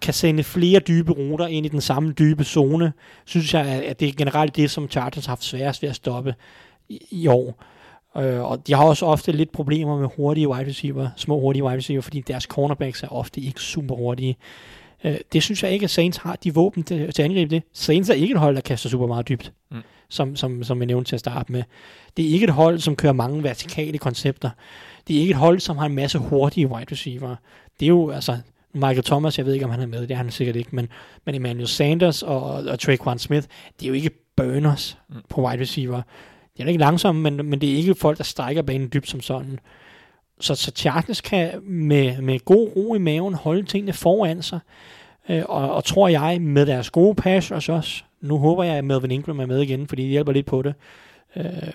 kan sende flere dybe ruter ind i den samme dybe zone, synes jeg, at det er generelt det, som Chargers har haft sværest ved at stoppe i, i år. Øh, og de har også ofte lidt problemer med hurtige wide receiver, små hurtige wide receiver, fordi deres cornerbacks er ofte ikke super hurtige. Øh, det synes jeg ikke, at Saints har de våben til, til at angribe det. Saints er ikke et hold, der kaster super meget dybt, mm. som, som, som vi nævnte til at starte med. Det er ikke et hold, som kører mange vertikale koncepter. Det er ikke et hold, som har en masse hurtige wide receiver. Det er jo, altså, Michael Thomas, jeg ved ikke, om han er med, det er han sikkert ikke, men, men Emmanuel Sanders og, og Traquan Smith, det er jo ikke burners mm. på wide receiver. De er ikke langsomme, men, men det er ikke folk, der strækker banen dybt som sådan. Så, så Charles kan med, med god ro i maven holde tingene foran sig. Øh, og, og tror jeg, med deres gode pass også, nu håber jeg, at Melvin Ingram er med igen, fordi det hjælper lidt på det. Øh,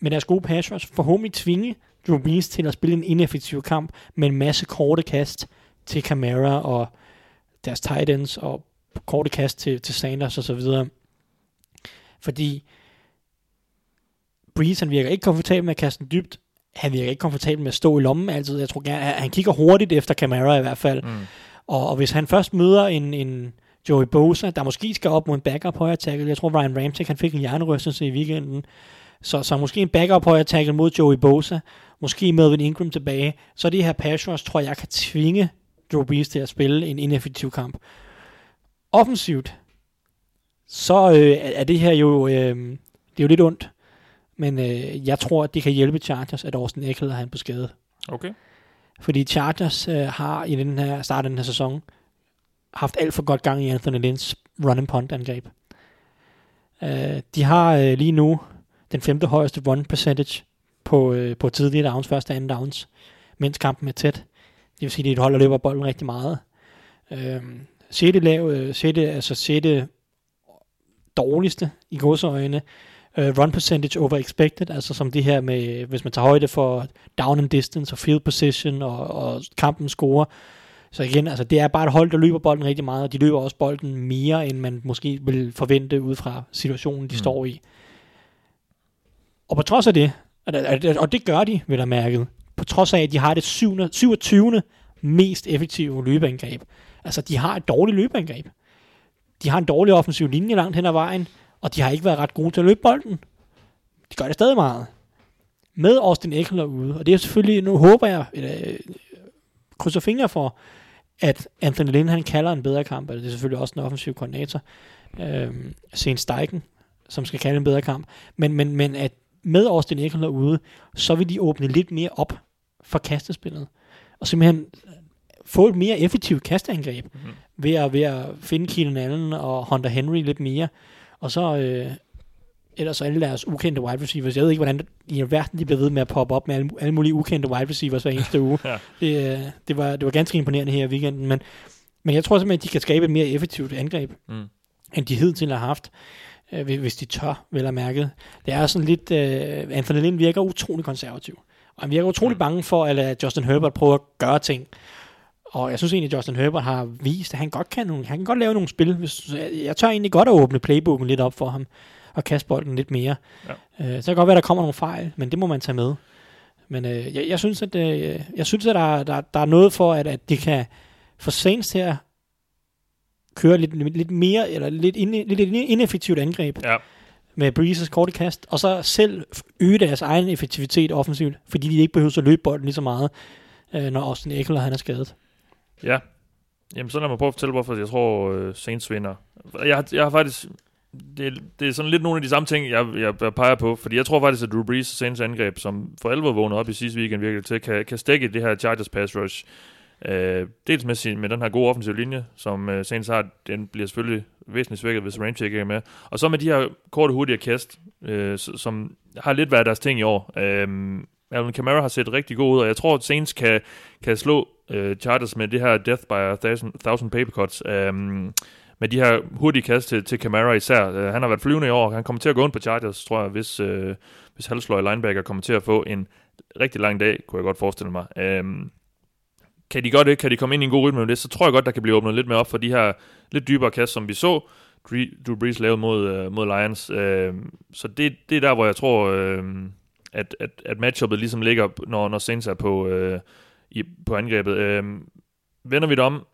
med deres gode pass rush, forhåbentlig tvinge Drew Brees til at spille en ineffektiv kamp med en masse korte kast til Camara og deres tight ends og korte kast til, til Sanders og så videre. Fordi Breeze han virker ikke komfortabel med at kaste den dybt han virker ikke komfortabel med at stå i lommen altid. Jeg tror gerne, han kigger hurtigt efter Camara i hvert fald. Mm. Og, og hvis han først møder en, en Joey Bosa, der måske skal op mod en backup højre tackle, jeg tror Ryan Ramchick, han fik en hjernerystelse i weekenden, så, så måske en backup højre tackle mod Joey Bosa, måske Melvin Ingram tilbage, så det her pass rush, tror jeg, kan tvinge Drew Brees til at spille en ineffektiv kamp. Offensivt, så øh, er det her jo, øh, det er jo lidt ondt, men øh, jeg tror, at det kan hjælpe Chargers, at Austin Eckler er han på skade. Okay. Fordi Chargers øh, har i den her start af den her sæson haft alt for godt gang i Anthony Lynns run and punt angreb. Øh, de har øh, lige nu den femte højeste run percentage på, øh, på tidlige downs, første og anden downs, mens kampen er tæt. Det vil sige, at de er et hold, der løber bolden rigtig meget. Øh, 6. lav, øh, 6. altså 6. dårligste i godsøjne. Øh, run percentage over expected, altså som det her med, hvis man tager højde for down and distance og field position og, og kampen score. Så igen, altså det er bare et hold, der løber bolden rigtig meget, og de løber også bolden mere, end man måske vil forvente ud fra situationen, de mm. står i. Og på trods af det, og det gør de, vil jeg mærke, på trods af, at de har det 27. mest effektive løbeangreb. Altså, de har et dårligt løbeangreb. De har en dårlig offensiv linje langt hen ad vejen, og de har ikke været ret gode til at løbe bolden. De gør det stadig meget. Med Austin Eckler ude, og det er selvfølgelig, nu håber jeg, eller, øh, krydser fingre for, at Anthony Lynn, han kalder en bedre kamp, og det er selvfølgelig også en offensiv koordinator, øh, Sen Steichen, som skal kalde en bedre kamp, men, men, men at med Austin Eckler ude, så vil de åbne lidt mere op for kastespillet, og simpelthen få et mere effektivt kasteangreb, mm-hmm. ved, at, ved at finde Keenan Allen og Hunter Henry lidt mere, og så øh, ellers alle deres ukendte wide receivers. Jeg ved ikke, hvordan i verden de bliver ved med at poppe op med alle, alle mulige ukendte wide receivers hver eneste uge. ja. det, øh, det, var, det var ganske imponerende her i weekenden, men, men jeg tror simpelthen, at de kan skabe et mere effektivt angreb, mm. end de hidtil har haft øh, hvis de tør, vel at mærke. Det er sådan lidt, øh, Anthony Lynn virker utrolig konservativ. Og han virker utrolig mm. bange for at Justin Herbert prøve at gøre ting. Og jeg synes egentlig, at Justin Herbert har vist, at han godt kan, nogle, han kan godt lave nogle spil. Hvis, jeg tør egentlig godt at åbne playbooken lidt op for ham, og kaste bolden lidt mere. Ja. Øh, så kan godt være, at der kommer nogle fejl, men det må man tage med. Men øh, jeg, jeg synes, at, øh, jeg synes, at der, der, der er noget for, at, at de kan få Saints til at køre lidt, lidt mere, eller lidt, inde, lidt ineffektivt angreb. Ja med Breezes korte kast, og så selv øge deres egen effektivitet offensivt, fordi de ikke behøver at løbe bolden lige så meget, øh, når Austin Eckler han er skadet. Ja. Jamen, så lad mig prøve at fortælle, hvorfor jeg tror, uh, Saints vinder. Jeg, har, jeg har faktisk... Det, det er sådan lidt nogle af de samme ting, jeg, jeg, jeg peger på, fordi jeg tror faktisk, at Drew Brees Saints angreb, som for alvor vågnede op i sidste weekend virkelig til, kan, kan stikke det her Chargers pass rush. Uh, dels med, sin, med den her gode offensive linje, som uh, Saints har, den bliver selvfølgelig væsentligt svækket, hvis Ramchick ikke er med. Og så med de her korte, hurtige kast, uh, som har lidt været deres ting i år. Uh, Alvin Kamara har set rigtig god ud, og jeg tror, at Saints kan, kan slå øh, Chargers med det her Death by a Thousand, thousand Paper Cuts. Øhm, med de her hurtige kast til, til Kamara især. Øh, han har været flyvende i år, han kommer til at gå ind på Chargers, tror jeg, hvis, øh, hvis halsløj linebacker kommer til at få en rigtig lang dag, kunne jeg godt forestille mig. Øh, kan de godt det, kan de komme ind i en god rytme med det, så tror jeg godt, der kan blive åbnet lidt mere op for de her lidt dybere kast, som vi så Drew Brees lavede mod, øh, mod Lions. Øh, så det, det er der, hvor jeg tror, øh, at, at, at matchuppet ligesom ligger, når, når Saints er på, øh, i, på angrebet. Øh, vender vi det om,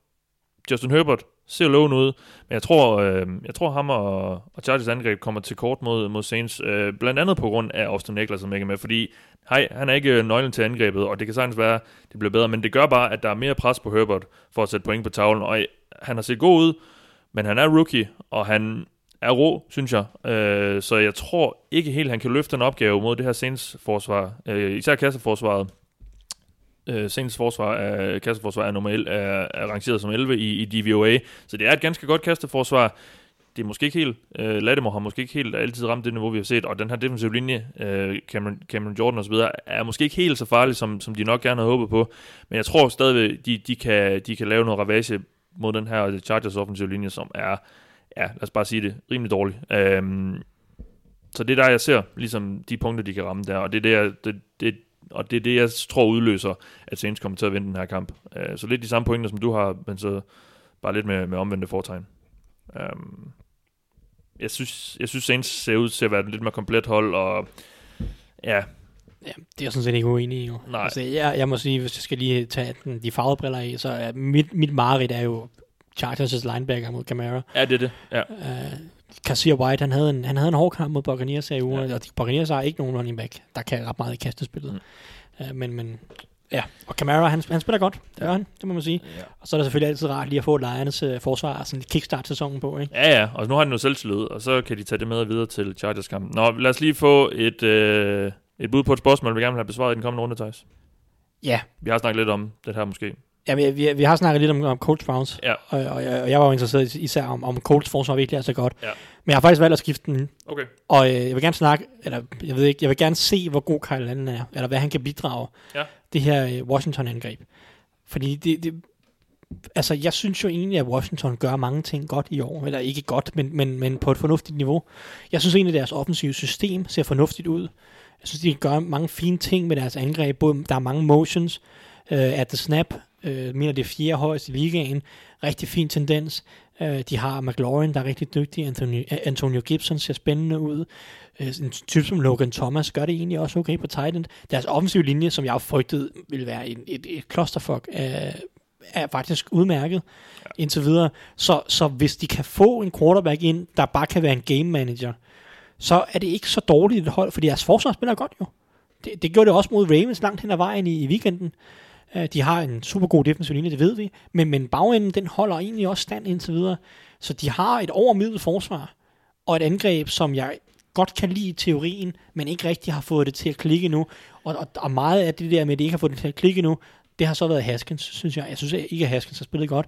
Justin Herbert ser loven ud, men jeg tror, øh, jeg tror ham og, og Chargers angreb kommer til kort mod, mod Saints, øh, blandt andet på grund af Austin Eckler, som ikke er med, fordi hej, han er ikke øh, nøglen til angrebet, og det kan sagtens være, det bliver bedre, men det gør bare, at der er mere pres på Herbert for at sætte point på tavlen, og øh, han har set god ud, men han er rookie, og han er rå, synes jeg. Øh, så jeg tror ikke helt, han kan løfte den opgave mod det her Saints-forsvar, øh, især kasseforsvaret. Øh, Saints forsvar er, kasteforsvar er nummer 11, er, er rangeret som 11 i, i DVOA, så det er et ganske godt kasteforsvar. Det er måske ikke helt, øh, Lattimore har måske ikke helt altid ramt det niveau, vi har set, og den her defensive linje, øh, Cameron, Cameron Jordan osv., er måske ikke helt så farlig, som, som de nok gerne havde håbet på, men jeg tror stadigvæk, de, de, kan, de kan lave noget ravage mod den her Chargers offensive linje, som er, ja, lad os bare sige det, rimelig dårlig. Øhm, så det er der, jeg ser ligesom de punkter, de kan ramme der, og det er det, det, det, og det er det, jeg tror udløser, at Saints kommer til at vinde den her kamp. Uh, så lidt de samme pointer, som du har, men så bare lidt med, med omvendte fortegn. Um, jeg synes, jeg synes Saints ser ud til at være et lidt mere komplet hold, og ja, Ja, det er jeg sådan set ikke uenig i. Jo. Nej. Altså, jeg, jeg må sige, hvis jeg skal lige tage den, de farvede briller af, så er mit, mit mareridt er jo Chargers' linebacker mod Camara. Ja, det er det. Ja. Uh, Kassier White, han havde en, han havde en hård kamp mod Buccaneers her i ugen, ja. og Buccaneers har ikke nogen running back, der kan ret meget i kastespillet. Mm. Uh, men, men ja, og Camara, han, han spiller godt, det gør han, det må man sige. Ja. Og så er det selvfølgelig altid rart lige at få Lions uh, forsvar, sådan en kickstart sæsonen på, ikke? Ja, ja, og nu har de jo selvtillid, og så kan de tage det med videre til Chargers-kampen. Nå, lad os lige få et, øh, et bud på et spørgsmål, vi gerne vil have besvaret i den kommende runde, Thijs. Ja, Vi har snakket lidt om det her måske. Ja vi, vi, vi har snakket lidt om, om Colts Browns, Ja. og, og, jeg, og jeg var jo interesseret især om, om Colts forsvar virkelig er så godt. Ja. Men jeg har faktisk valgt at skifte den Okay. Og øh, jeg vil gerne snakke, eller jeg ved ikke, jeg vil gerne se, hvor god Kyle Allen er, eller hvad han kan bidrage. Ja. Det her øh, Washington-angreb. Fordi det, det, altså jeg synes jo egentlig, at Washington gør mange ting godt i år. Eller ikke godt, men, men, men på et fornuftigt niveau. Jeg synes egentlig, at deres offensive system ser fornuftigt ud. Jeg synes, de gør mange fine ting med deres angreb. Både, der er mange motions øh, at the snap. Øh, mener, det er fjerde højst i ligaen. Rigtig fin tendens. Øh, de har McLaurin, der er rigtig dygtig. Anthony, Antonio Gibson ser spændende ud. Øh, en type som Logan Thomas gør det egentlig også okay på tight end. Deres offensive linje, som jeg har frygtet, ville være en, et, et clusterfuck, er, er faktisk udmærket ja. indtil videre. Så, så hvis de kan få en quarterback ind, der bare kan være en game manager, så er det ikke så dårligt et hold, fordi deres forsvar spiller godt jo. Det, det gjorde det også mod Ravens langt hen ad vejen i, i weekenden. Uh, de har en super god defensiv linje, det ved vi. Men, men bagenden, den holder egentlig også stand indtil videre. Så de har et overmiddel forsvar, og et angreb, som jeg godt kan lide i teorien, men ikke rigtig har fået det til at klikke nu. Og, og, og meget af det der med, at det ikke har fået det til at klikke nu, det har så været Haskins, synes jeg. Jeg synes ikke, at Haskins har spillet godt.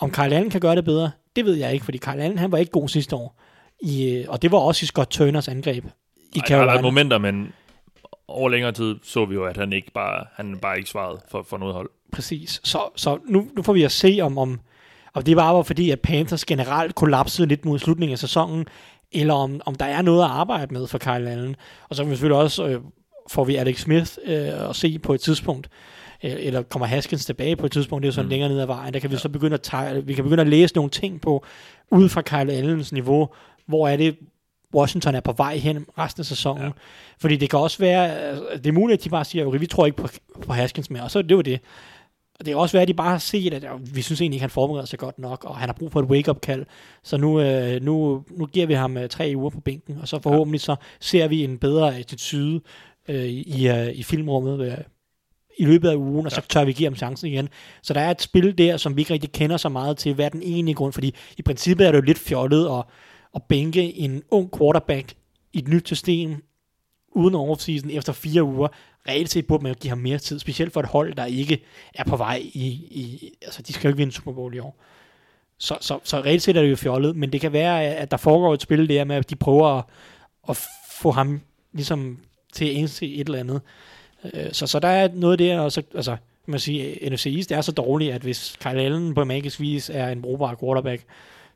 Om Kyle Allen kan gøre det bedre, det ved jeg ikke, fordi Kyle Allen, han var ikke god sidste år. I, øh, og det var også i Scott Turners angreb i Ej, der har Carolina. været momenter, men over længere tid så vi jo, at han ikke bare, han bare ikke svarede for, for noget hold. Præcis. Så, så nu, nu får vi at se, om, om, om det bare var fordi, at Panthers generelt kollapsede lidt mod slutningen af sæsonen, eller om, om der er noget at arbejde med for Kyle Allen. Og så kan vi selvfølgelig også, øh, får vi Alex Smith øh, at se på et tidspunkt, øh, eller kommer Haskins tilbage på et tidspunkt, det er jo sådan mm. længere ned ad vejen, der kan vi så begynde at, tage, vi kan begynde at læse nogle ting på, ud fra Kyle Allens niveau, hvor er det, Washington er på vej hen resten af sæsonen. Ja. Fordi det kan også være, altså, det er muligt, at de bare siger, okay, vi tror ikke på, på Haskins mere, og så er det jo det. Og det kan også være, at de bare har set, at vi synes egentlig ikke, han forbereder sig godt nok, og han har brug for et wake-up-kald. Så nu, øh, nu, nu giver vi ham øh, tre uger på bænken, og så forhåbentlig så ser vi en bedre attitude øh, i, øh, i filmrummet øh, i løbet af ugen, og så tør vi give ham chancen igen. Så der er et spil der, som vi ikke rigtig kender så meget til, hvad er den egentlige grund, fordi i princippet er det jo lidt fjollet at, at bænke en ung quarterback i et nyt system, uden offseason efter fire uger, reelt set burde man jo give ham mere tid, specielt for et hold, der ikke er på vej i, i altså de skal jo ikke vinde Super Bowl i år. Så, så, så reelt set er det jo fjollet, men det kan være, at der foregår et spil der med, at de prøver at, at få ham ligesom til at indse et eller andet. Øh, så, så der er noget der, og så, altså, kan man sige, NFC East er så dårligt, at hvis Kyle Allen på magisk vis er en brugbar quarterback,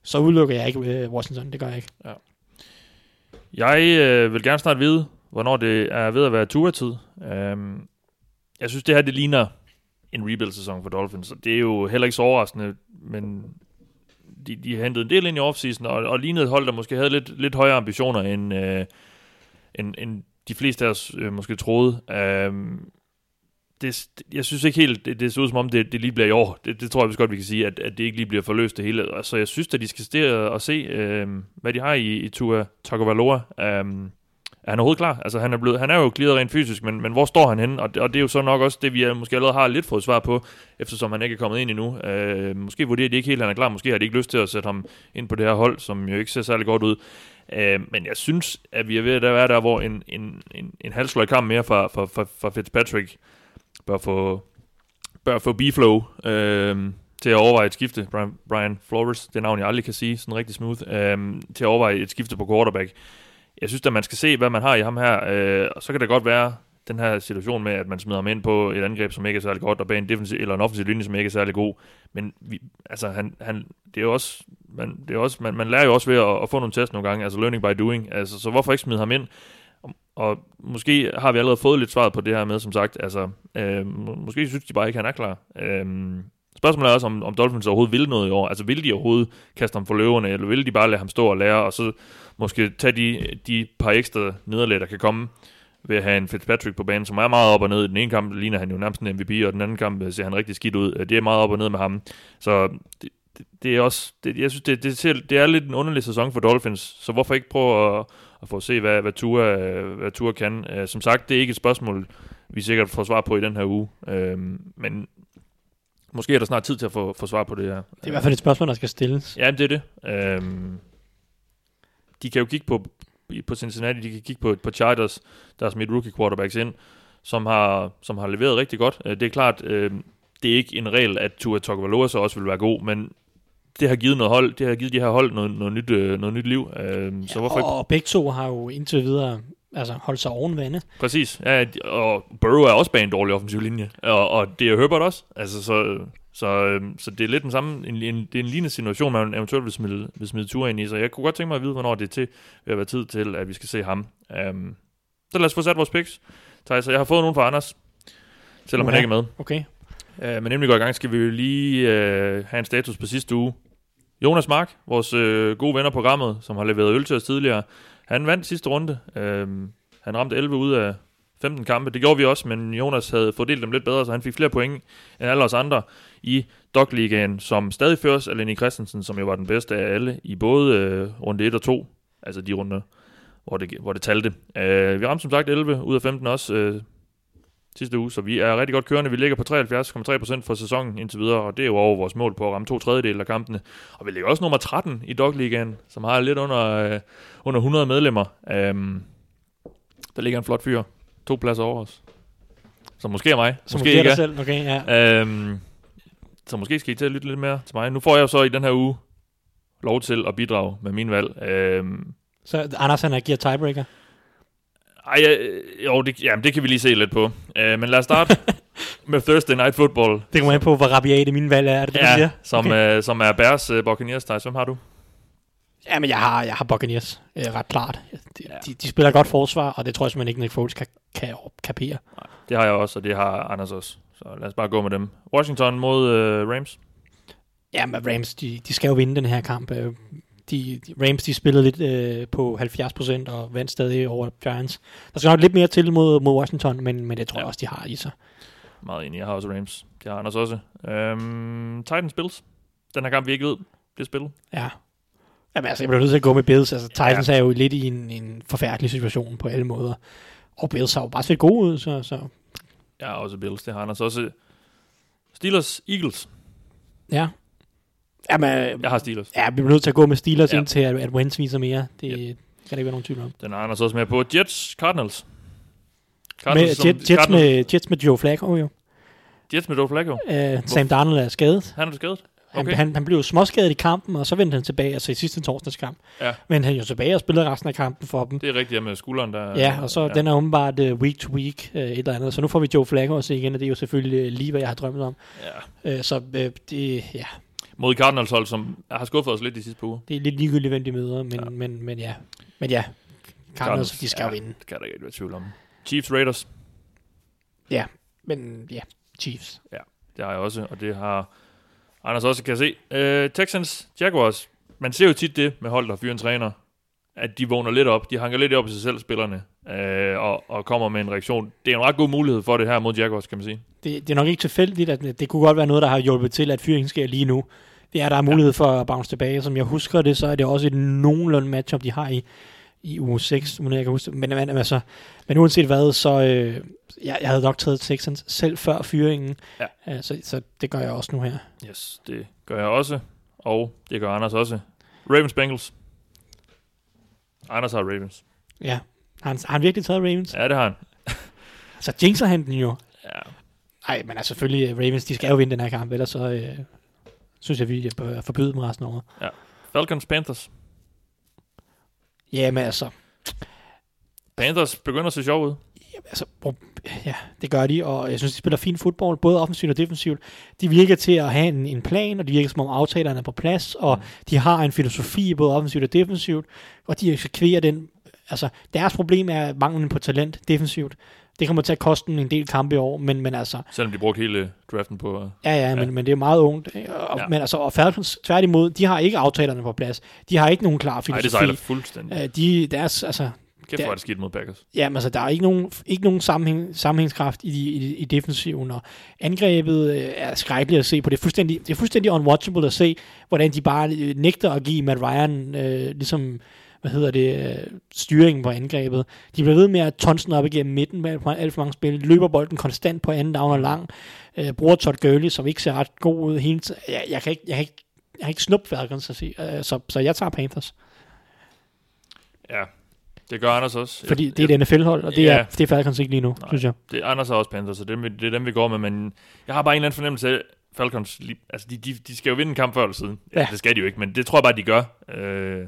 så udelukker jeg ikke øh, Washington, det gør jeg ikke. Ja. Jeg øh, vil gerne snart vide, hvornår det er ved at være tur-tid. Øhm, jeg synes, det her det ligner en rebuild-sæson for Dolphins, det er jo heller ikke så overraskende, men de, de hentede en del ind i offseason, og, og lignede et hold, der måske havde lidt, lidt højere ambitioner, end, øh, end, end de fleste af os øh, måske troede. Øhm, det, jeg synes ikke helt, det, det ser ud som om, det, det lige bliver i år. Det, det tror jeg vist godt, vi kan sige, at, at det ikke lige bliver forløst det hele. Altså, jeg synes, at de skal stå og se, øh, hvad de har i, i Tua Tagovailoa. Um, er han overhovedet klar? Altså, han er, blevet, han er jo glidet rent fysisk, men, men hvor står han henne? Og, det- og det er jo så nok også det, vi er, måske allerede har lidt fået svar på, eftersom han ikke er kommet ind endnu. Uh, måske vurderer de ikke helt, at han er klar. Måske har de ikke lyst til at sætte ham ind på det her hold, som jo ikke ser særlig godt ud. Uh, men jeg synes, at vi er ved at være der, hvor en, en, en, en halvsløj kamp mere fra, fra, fra, fra Fitzpatrick bør få, bør få B-flow øh, til at overveje et skifte. Brian, Brian Flores, det navn jeg aldrig kan sige, sådan rigtig smooth, øh, til at overveje et skifte på quarterback. Jeg synes, at man skal se, hvad man har i ham her, øh, og så kan det godt være den her situation med, at man smider ham ind på et angreb, som ikke er særlig godt, og bag en defensiv, eller en offensiv linje, som ikke er særlig god. Men vi, altså, han, han, det er jo også, man, det er også, man, man lærer jo også ved at, at få nogle tests nogle gange, altså learning by doing. Altså, så hvorfor ikke smide ham ind? Og, måske har vi allerede fået lidt svaret på det her med, som sagt, altså, øh, måske synes de bare ikke, han er klar. Øh, spørgsmålet er også, om, om Dolphins overhovedet vil noget i år. Altså, vil de overhovedet kaste ham for løverne, eller vil de bare lade ham stå og lære, og så måske tage de, de par ekstra nederlag, der kan komme. ved at have en Fitzpatrick på banen, som er meget op og ned. I den ene kamp ligner han jo nærmest en MVP, og den anden kamp ser han rigtig skidt ud. Øh, det er meget op og ned med ham. Så det, det, det er også, det, jeg synes, det, det, ser, det er lidt en underlig sæson for Dolphins, så hvorfor ikke prøve at, at få at se, hvad, hvad, Tua, øh, hvad Tua kan. Øh, Som sagt, det er ikke et spørgsmål, vi sikkert får svar på i den her uge, øh, men måske er der snart tid til at få, få svar på det her. Det er i hvert fald et spørgsmål, der skal stilles. Ja, det er det. Øhm, de kan jo kigge på, på Cincinnati, de kan kigge på, på Chargers, der har smidt rookie quarterbacks ind, som har, som har leveret rigtig godt. Øh, Det er klart, øh, det er ikke en regel, at Tua Tagovailoa så også vil være god, men det har givet noget hold, det har givet de her hold noget, noget, nyt, øh, noget nyt liv. Øh, så hvorfor ikke? Og begge to har jo indtil videre altså, holdt sig oven vande. Præcis. Ja, og Burrow er også bag en dårlig offensiv linje. Og, og det er Herbert også. Altså, så, så, øhm, så det er lidt den samme, en, en, det er en lignende situation, man eventuelt vil smide, vil smide tur ind i. Så jeg kunne godt tænke mig at vide, hvornår det er til ved at være tid til, at vi skal se ham. Um, så lad os få sat vores picks. Thijs, jeg har fået nogen fra Anders, selvom han Uha. ikke er med. Okay. Uh, men inden vi går i gang, skal vi jo lige uh, have en status på sidste uge. Jonas Mark, vores øh, gode venner på programmet, som har leveret øl til os tidligere, han vandt sidste runde. Uh, han ramte 11 ud af 15 kampe. Det gjorde vi også, men Jonas havde fordelt dem lidt bedre, så han fik flere point end alle os andre i Dog-ligaen, som stadig føres af Lenny Christensen, som jo var den bedste af alle i både øh, runde 1 og 2, altså de runder, hvor det, hvor det talte. Øh, vi ramte som sagt 11 ud af 15 også øh, sidste uge, så vi er rigtig godt kørende. Vi ligger på 73,3% for sæsonen indtil videre, og det er jo over vores mål på at ramme to tredjedel af kampene. Og vi ligger også nummer 13 i Dog-ligaen, som har lidt under, øh, under 100 medlemmer. Øh, der ligger en flot fyr, to pladser over os. Så måske er mig, Så måske måske ikke er. selv. Okay, ja. Øhm, så måske skal I til at lytte lidt mere til mig. Nu får jeg så i den her uge lov til at bidrage med min valg. Øhm, Så Anders, han er giver tiebreaker. Ej, jo, det, jamen, det kan vi lige se lidt på. Øh, men lad os starte med Thursday Night Football. Det kommer an på, hvor rabiate mine valg er. Er det det, du Ja, siger? som, Okay. øh, som er Bears øh, Buccaneers. Thijs, hvem har du? Ja, men jeg har, jeg har Buccaneers øh, ret klart. De, Ja. de, de spiller godt forsvar, og det tror jeg simpelthen ikke, Nick Foles kan, kan kapere. Det har jeg også, og det har Anders også. Så lad os bare gå med dem. Washington mod øh, Rams. Ja, men Rams, de, de skal jo vinde den her kamp. Øh, De, de, Rams, de spillede lidt øh, på 70% og vandt stadig over Giants. Der skal nok lidt mere til mod, mod Washington, men, men det tror Ja. jeg også, de har i sig. Meget enig, jeg har også Rams. Det har Anders også. Øhm, Titans Bills. Den her kamp, vi ikke ved, det spillet. Ja. Jamen altså, jeg bliver nødt til at gå med Bills. Altså, Titans ja. er jo lidt i en, en forfærdelig situation på alle måder. Og Bills har jo bare set gode ud, så, så har også Bills, det har Anders også. Steelers Eagles. ja. Jamen, Jeg har Steelers. ja, vi bliver nødt til at gå med Steelers Ja. indtil, at, at Wentz viser mere. Det yep. kan der ikke være nogen tvivl om. Den har Anders også med på. Jets Cardinals. Med, som- Jets, Jets, Cardinals- med, Jets med Joe Flacco jo. Jets med Joe Flacco. Uh, Sam Darnold er skadet. Han er skadet. Han, Okay. han, han blev jo småskadet i kampen, og så vendte han tilbage, altså i sidste torsdagskamp. Ja. Men han er jo tilbage og spillede resten af kampen for dem. Det er rigtigt, med skulderen der. Ja, og så ja. den er åbenbart uh, week to week uh, et eller andet. Så nu får vi Joe Flacco at se igen, og det er jo selvfølgelig uh, lige, hvad jeg har drømt om. ja. Uh, så uh, det, ja, Mod Cardinals hold, som har skuffet os lidt de sidste par uger. det er lidt ligegyldigt, hvem de møder, men, Ja. ja. men, men ja. Men ja, Cardinals, de skal ja, vinde. Det kan der ikke være tvivl om. Chiefs Raiders. Ja, men ja, Chiefs. Det har jeg også, og det har Anders også, kan se. Uh, Texans Jaguars. Man ser jo tit det med hold, der fyrer en træner, at de vågner lidt op. De hanker lidt op i sig selv, spillerne, uh, og, og kommer med en reaktion. Det er en ret god mulighed for det her mod Jaguars, kan man sige. Det, det er nok ikke tilfældigt, at det kunne godt være noget, der har hjulpet til, at fyringen sker lige nu. Det er, at der er mulighed for at bounce tilbage. Som jeg husker det, så er det også et nogenlunde matchup, de har i, i uge 6, uden jeg kan huske det. Men, men, altså, men uanset hvad, så øh, jeg, jeg havde nok taget Texans selv før fyringen. Ja. Uh, så, så det gør jeg også nu her. Yes, det gør jeg også, og det gør Anders også. Ravens Bengals. Anders har Ravens. Ja. Har han, har han virkelig taget Ravens? Ja, det har han. Så jinxer han den jo. Ja. Nej, men altså selvfølgelig, øh, Ravens, de skal jo vinde den her kamp, ellers så øh, synes jeg, vi bør forbyde dem resten af året. Falcons Panthers. Ja, men altså, Panthers begynder at se sjov ud. altså, pro- ja, det gør de, og jeg synes, de spiller fin fodbold, både offensivt og defensivt. De virker til at have en, en plan, og de virker som om aftalerne er på plads, og Mm. de har en filosofi, både offensivt og defensivt, og de eksekverer den. Altså, deres problem er manglen på talent defensivt. Det kommer til at koste dem en del kampe i år, men, men altså, Selvom de brugte hele draften på... ja, ja, Ja. men, men det er meget ungt. Og, Ja. Men altså, og Falcons, tværtimod, de har ikke aftalerne på plads. De har ikke nogen klar Nej, filosofi. det sejler fuldstændig. Øh, de, deres, altså, Kæft, hvor er det skidt mod Packers. Ja, men altså, der er ikke nogen, ikke nogen sammenhæng, sammenhængskraft i, i, i defensiven, og angrebet øh, er skrækkeligt at se på. Det er fuldstændig, det er fuldstændig unwatchable at se, hvordan de bare øh, nægter at give Matt Ryan øh, ligesom, hvad hedder det, øh, styringen på angrebet. De bliver ved med at tonsen op igennem midten med alt for mange spil, løber bolden konstant på anden down og lang, øh, bruger Todd Gurley, som ikke ser ret god ud hele tiden. Jeg, jeg, kan ikke, jeg, kan ikke, jeg har ikke snupt Falcons sige, øh, så, så jeg tager Panthers. Ja, det gør Anders også. Fordi det er et NFL-hold, og det, Ja. er, det er Falcons ikke lige nu, Nej. synes jeg. Det, Anders har også Panthers, så det, er dem, vi- det er dem, vi går med, men jeg har bare en eller anden fornemmelse af, Falcons, altså de, de, de skal jo vinde en kamp før eller siden. Ja. Ja. Det skal de jo ikke, men det tror jeg bare, de gør. Øh,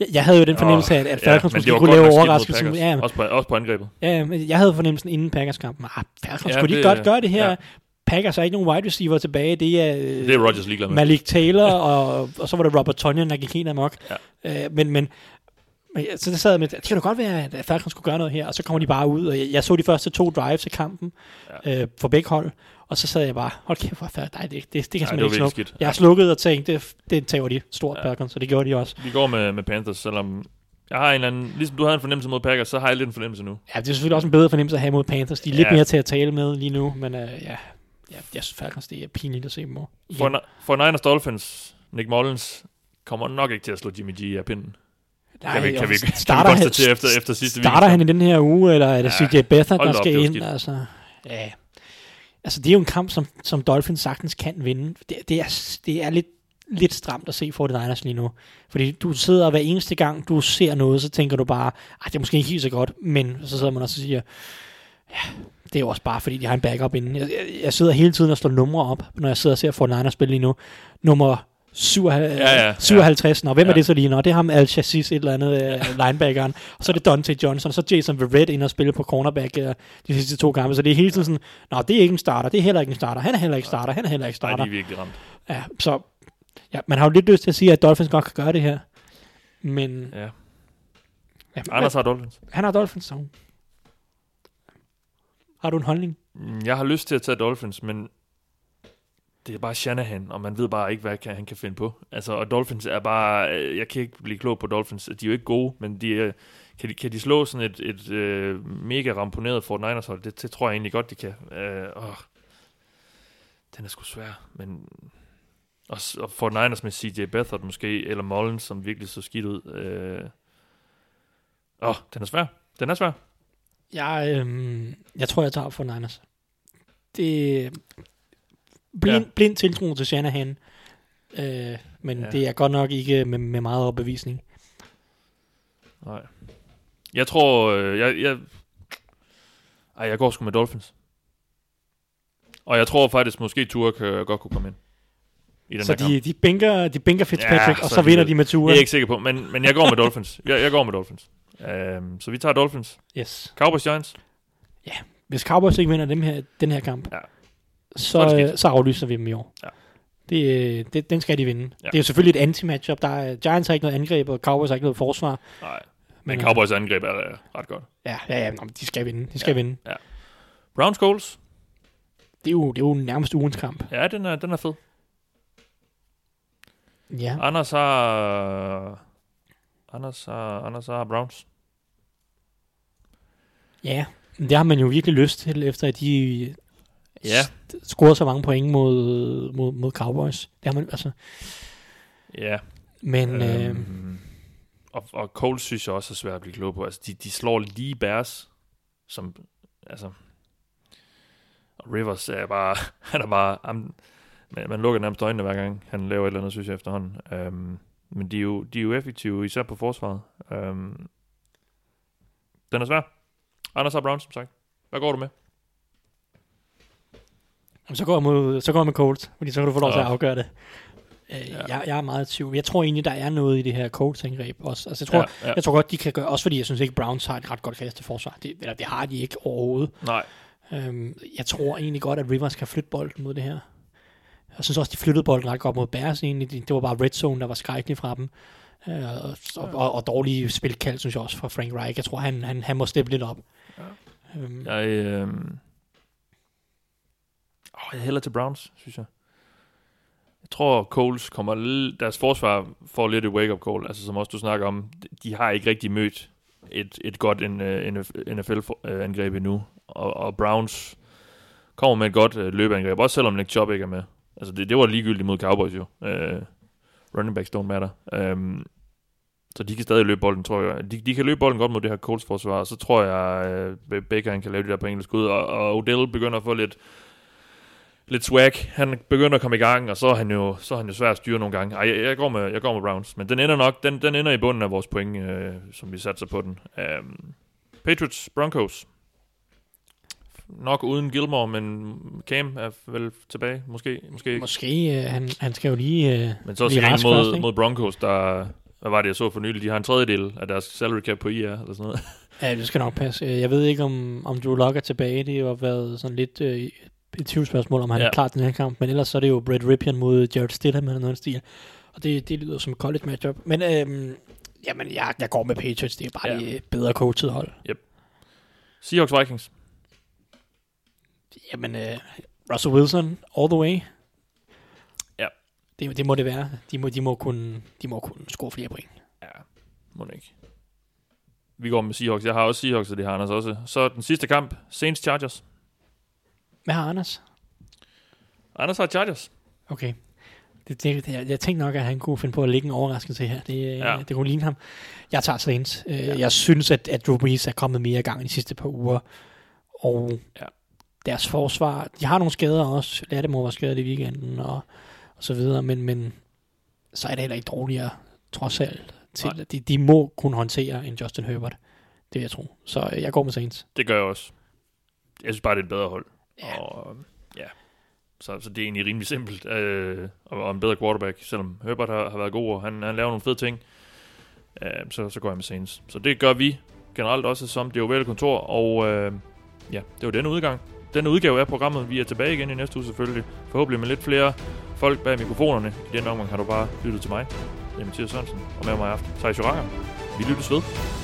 Jeg, jeg havde jo den fornemmelse af, at, at Falcons men måske det kunne lave overraskelsen. Ja, Også, på, også på angrebet. ja, men jeg havde fornemmelsen inden Packers-kampen. Ah, Falcons, Ja, ja, skulle de det- godt gøre det her? ja. Ja. Packers er ikke nogen wide receiver tilbage. Det er, Det er Rodgers ligeglad med. Malik Taylor, og, og så var det Robert Tonyan, der gik helt amok. Ja. Øh, men, men, men så det sad med, det kan da godt være, at Falcons skulle gøre noget her, og så kommer de bare ud, og jeg, jeg så de første to drives af kampen ja. øh, for begge hold, og så sad jeg bare, hold kæft, hvor færdigt, nej, det, det, det kan jeg simpelthen ikke slukke. Jeg har slukket og tænkt, det, det tager de stort Ja. Falcons, så det gjorde de også. Vi går med, med Panthers, selvom jeg har en eller anden, ligesom du havde en fornemmelse mod Packers, så har jeg lidt en fornemmelse nu. Ja, det er selvfølgelig også en bedre fornemmelse at have mod Panthers. De er lidt Ja. mere til at tale med lige nu, men øh, ja, ja, jeg synes Falcons, det er pinligt at se dem over. For, for Niners Dolphins, Nick Mullins kommer nok ikke til at slå Jimmy G af pinden. Nej, kan vi, kan vi, kan vi starter, han, konstatere efter, efter sidste starter han i den her uge, eller er det Ja, CJ Beathard, der skal ind? Altså, ja altså, det er jo en kamp, som, som Dolphins sagtens kan vinde. Det, det, er, det er lidt, lidt stramt at se for det Niners lige nu. Fordi du sidder hver eneste gang, du ser noget, så tænker du bare, at det er måske ikke helt så godt, men så sidder man også og siger, ja, det er jo også bare, fordi de har en backup inden. Jeg, jeg, jeg sidder hele tiden og slår numre op, når jeg sidder og ser for Niners spille lige nu. Nummer 57, Ja, ja, ja. 57 Nå, hvem er Ja. det så lige? Nå, det er ham Al Chassis, et eller andet øh, linebackeren. Og så er det Dante Johnson, og så Jason Verrett ind og spille på cornerback øh, de sidste to kampe. Så det er hele tiden sådan, nå, det er ikke en starter, det er heller ikke en starter, han er heller ikke starter, han er heller ikke Nej, de starter. er virkelig ramt. Ja, så ja, man har jo lidt lyst til at sige, at Dolphins godt kan gøre det her. Men Ja. ja, Anders har Dolphins. han har Dolphins, så. Har du en holdning? Mm, Jeg har lyst til at tage Dolphins, men det er bare Shanahan, og man ved bare ikke, hvad kan, han kan finde på. Altså, og Dolphins er bare... Øh, jeg kan ikke blive klog på Dolphins. De er jo ikke gode, men de, er- kan, de, kan de slå sådan et, et øh, mega ramponeret Fort Niners hold? Det, det tror jeg egentlig godt, de kan. Øh, åh. Den er sgu svær, men... Og, og Fort Niners med CJ Beathard måske, eller Mullins, som virkelig så skidt ud. Øh. Åh, den er svær. Den er svær. Jeg, øh, jeg tror, jeg tager Fort Niners. Det blind, Ja. ja. blind tiltro til Shanahan. Øh, men Ja. ja. det er godt nok ikke med, med meget overbevisning. Nej. Jeg tror, øh, jeg, jeg, ej, jeg går sgu med Dolphins. Og jeg tror faktisk, måske Tua kan godt kunne komme ind. I den Så kamp. de, de, bænker, de bænker Fitzpatrick, Ja, og så så er de vinder de med Det Tua. er jeg ikke sikker på, men, men jeg går med Dolphins. Jeg, jeg går med Dolphins. Um, så vi tager Dolphins. Yes. Cowboys Giants. Hvis Cowboys ikke vinder dem her, den her kamp, Ja. Så så, aflyser vi dem i år. Ja. Det, øh, det, den skal de vinde. Ja. Ja. Det er jo selvfølgelig et anti-matchup. Der er, Giants har ikke noget angreb, og Cowboys har ikke noget forsvar. Nej. Men øh, Cowboys angreb er ret godt. Ja, ja, ja nå, men de skal vinde. De skal Ja. ja. vinde. Browns Goals. Det er, jo, det er jo nærmest ugens kamp. Ja, den er, den er fed. Ja. Anders har... Anders har, Anders har Browns. Ja, men det har man jo virkelig lyst til, efter at de Ja. scorede så mange point mod, mod, mod Cowboys. Det har man, altså, Ja. men øh, Øhm, og, og Coles synes jeg også er svært at blive klog på. Altså, de, de slår lige Bears, som, altså, og Rivers er bare, han er bare, han, man, man lukker nærmest øjnene hver gang, han laver et eller andet, synes jeg efterhånden. Øhm, men de er, jo, de er jo effektive, især på forsvaret. Øhm, den er svær. Anders har Brown, som sagt. Hvad går du med? Jamen, så går jeg, mod, så går jeg med Colts, fordi så kan du få lov til at afgøre det. Øh, Ja. jeg, jeg er meget i tvivl. Jeg tror egentlig, der er noget i det her Colts-angreb også. Altså, jeg, tror, ja, ja. jeg tror godt, de kan gøre, også fordi jeg synes ikke, Browns har et ret godt kaste forsvar. Det, eller det har de ikke overhovedet. Nej. Øhm, jeg tror egentlig godt, at Rivers kan flytte bolden mod det her. Jeg synes også, de flyttede bolden ret godt mod Bears egentlig. Det, det var bare red zone, der var skrækkelig fra dem. Øh, og, og, og dårlige spilkald, synes jeg også, fra Frank Reich. Jeg tror, han, han, han må steppe lidt op. Ja. Øhm, Jeg, øh oh, jeg hælder til Browns, synes jeg. Jeg tror, Coles kommer... l- Deres forsvar får lidt et wake-up call. Altså, som også du snakker om, de har ikke rigtig mødt et, et godt NFL-angreb øh, øh, endnu. Og, og Browns kommer med et godt øh, løbeangreb, også selvom Nick Chubb ikke er med. Altså, det, det var ligegyldigt mod Cowboys jo. Øh, running backs don't matter. Um, så de kan stadig løbe bolden, tror jeg. De, de kan løbe bolden godt mod det her Colts forsvar, og så tror jeg, uh, Baker han kan lave det der på engelsk ud, og, og Odell begynder at få lidt, lidt swag. Han begynder at komme i gang, og så er han jo, så er han jo svær at styre nogle gange. Ej, jeg, jeg, går med, jeg går med Browns, men den ender nok, den, den ender i bunden af vores point, uh, som vi satser på den. Um, Patriots, Broncos. Nok uden Gilmore, men Cam er vel tilbage, måske, måske ikke. Måske, øh, han, han skal jo lige øh, Men så skal han mod, først, mod Broncos, der... Hvad var det, jeg så for nylig? De har en tredjedel af deres salary cap på IR, eller sådan noget. Ja, det skal nok passe. Øh, Jeg ved ikke, om, om Drew Lock er tilbage. Det har været sådan lidt øh, et tvivlsspørgsmål, om han ja. Er klar til den her kamp. Men ellers så er det jo Brett Ripien mod Jared Stidham eller noget stil. Og det, det lyder som college matchup. Men øhm, jamen, jeg, jeg går med Patriots. Det er bare Ja. det bedre coachet hold. Seahawks Vikings. Jamen, øh, Russell Wilson all the way. Ja. Det, det må det være. De må, de må kunne, de må kunne score flere point. Ja, må det ikke. Vi går med Seahawks. Jeg har også Seahawks, og det har Anders også. Så den sidste kamp. Saints Chargers. Hvad har Anders? Anders har Chargers. Okay. Det, det, jeg, jeg tænkte nok, at han kunne finde på at lægge en overraskelse her. Det, Ja. ja. det kunne ligne ham. Jeg tager Saints. Øh, Ja. Jeg synes, at, at Drew Brees er kommet mere i gang de sidste par uger. Og Ja. deres forsvar, de har nogle skader også. Lattimore var skadet i weekenden og, og så videre. Men, men så er det heller ikke dårligere, trods alt. Til, Nej. de, de må kunne håndtere en Justin Herbert. Det vil jeg tro. Så øh, jeg går med Saints. Det gør jeg også. Jeg synes bare, det er et bedre hold. Ja. Og, ja. Så, så det er egentlig rimelig simpelt. Øh, og, og en bedre quarterback, selvom Herbert har, har været god, og han, han laver nogle fede ting. Øh, så, så går jeg med Saints. Så det gør vi generelt også som det ovale kontor. Og øh, ja, det var den udgang. Den udgave af programmet. Vi er tilbage igen i næste uge selvfølgelig. Forhåbentlig med lidt flere folk bag mikrofonerne. I den omgang har du bare lyttet til mig. Det er Mathias Sørensen. Og med mig i aften. Thijs Joranger. Vi lyttes ved.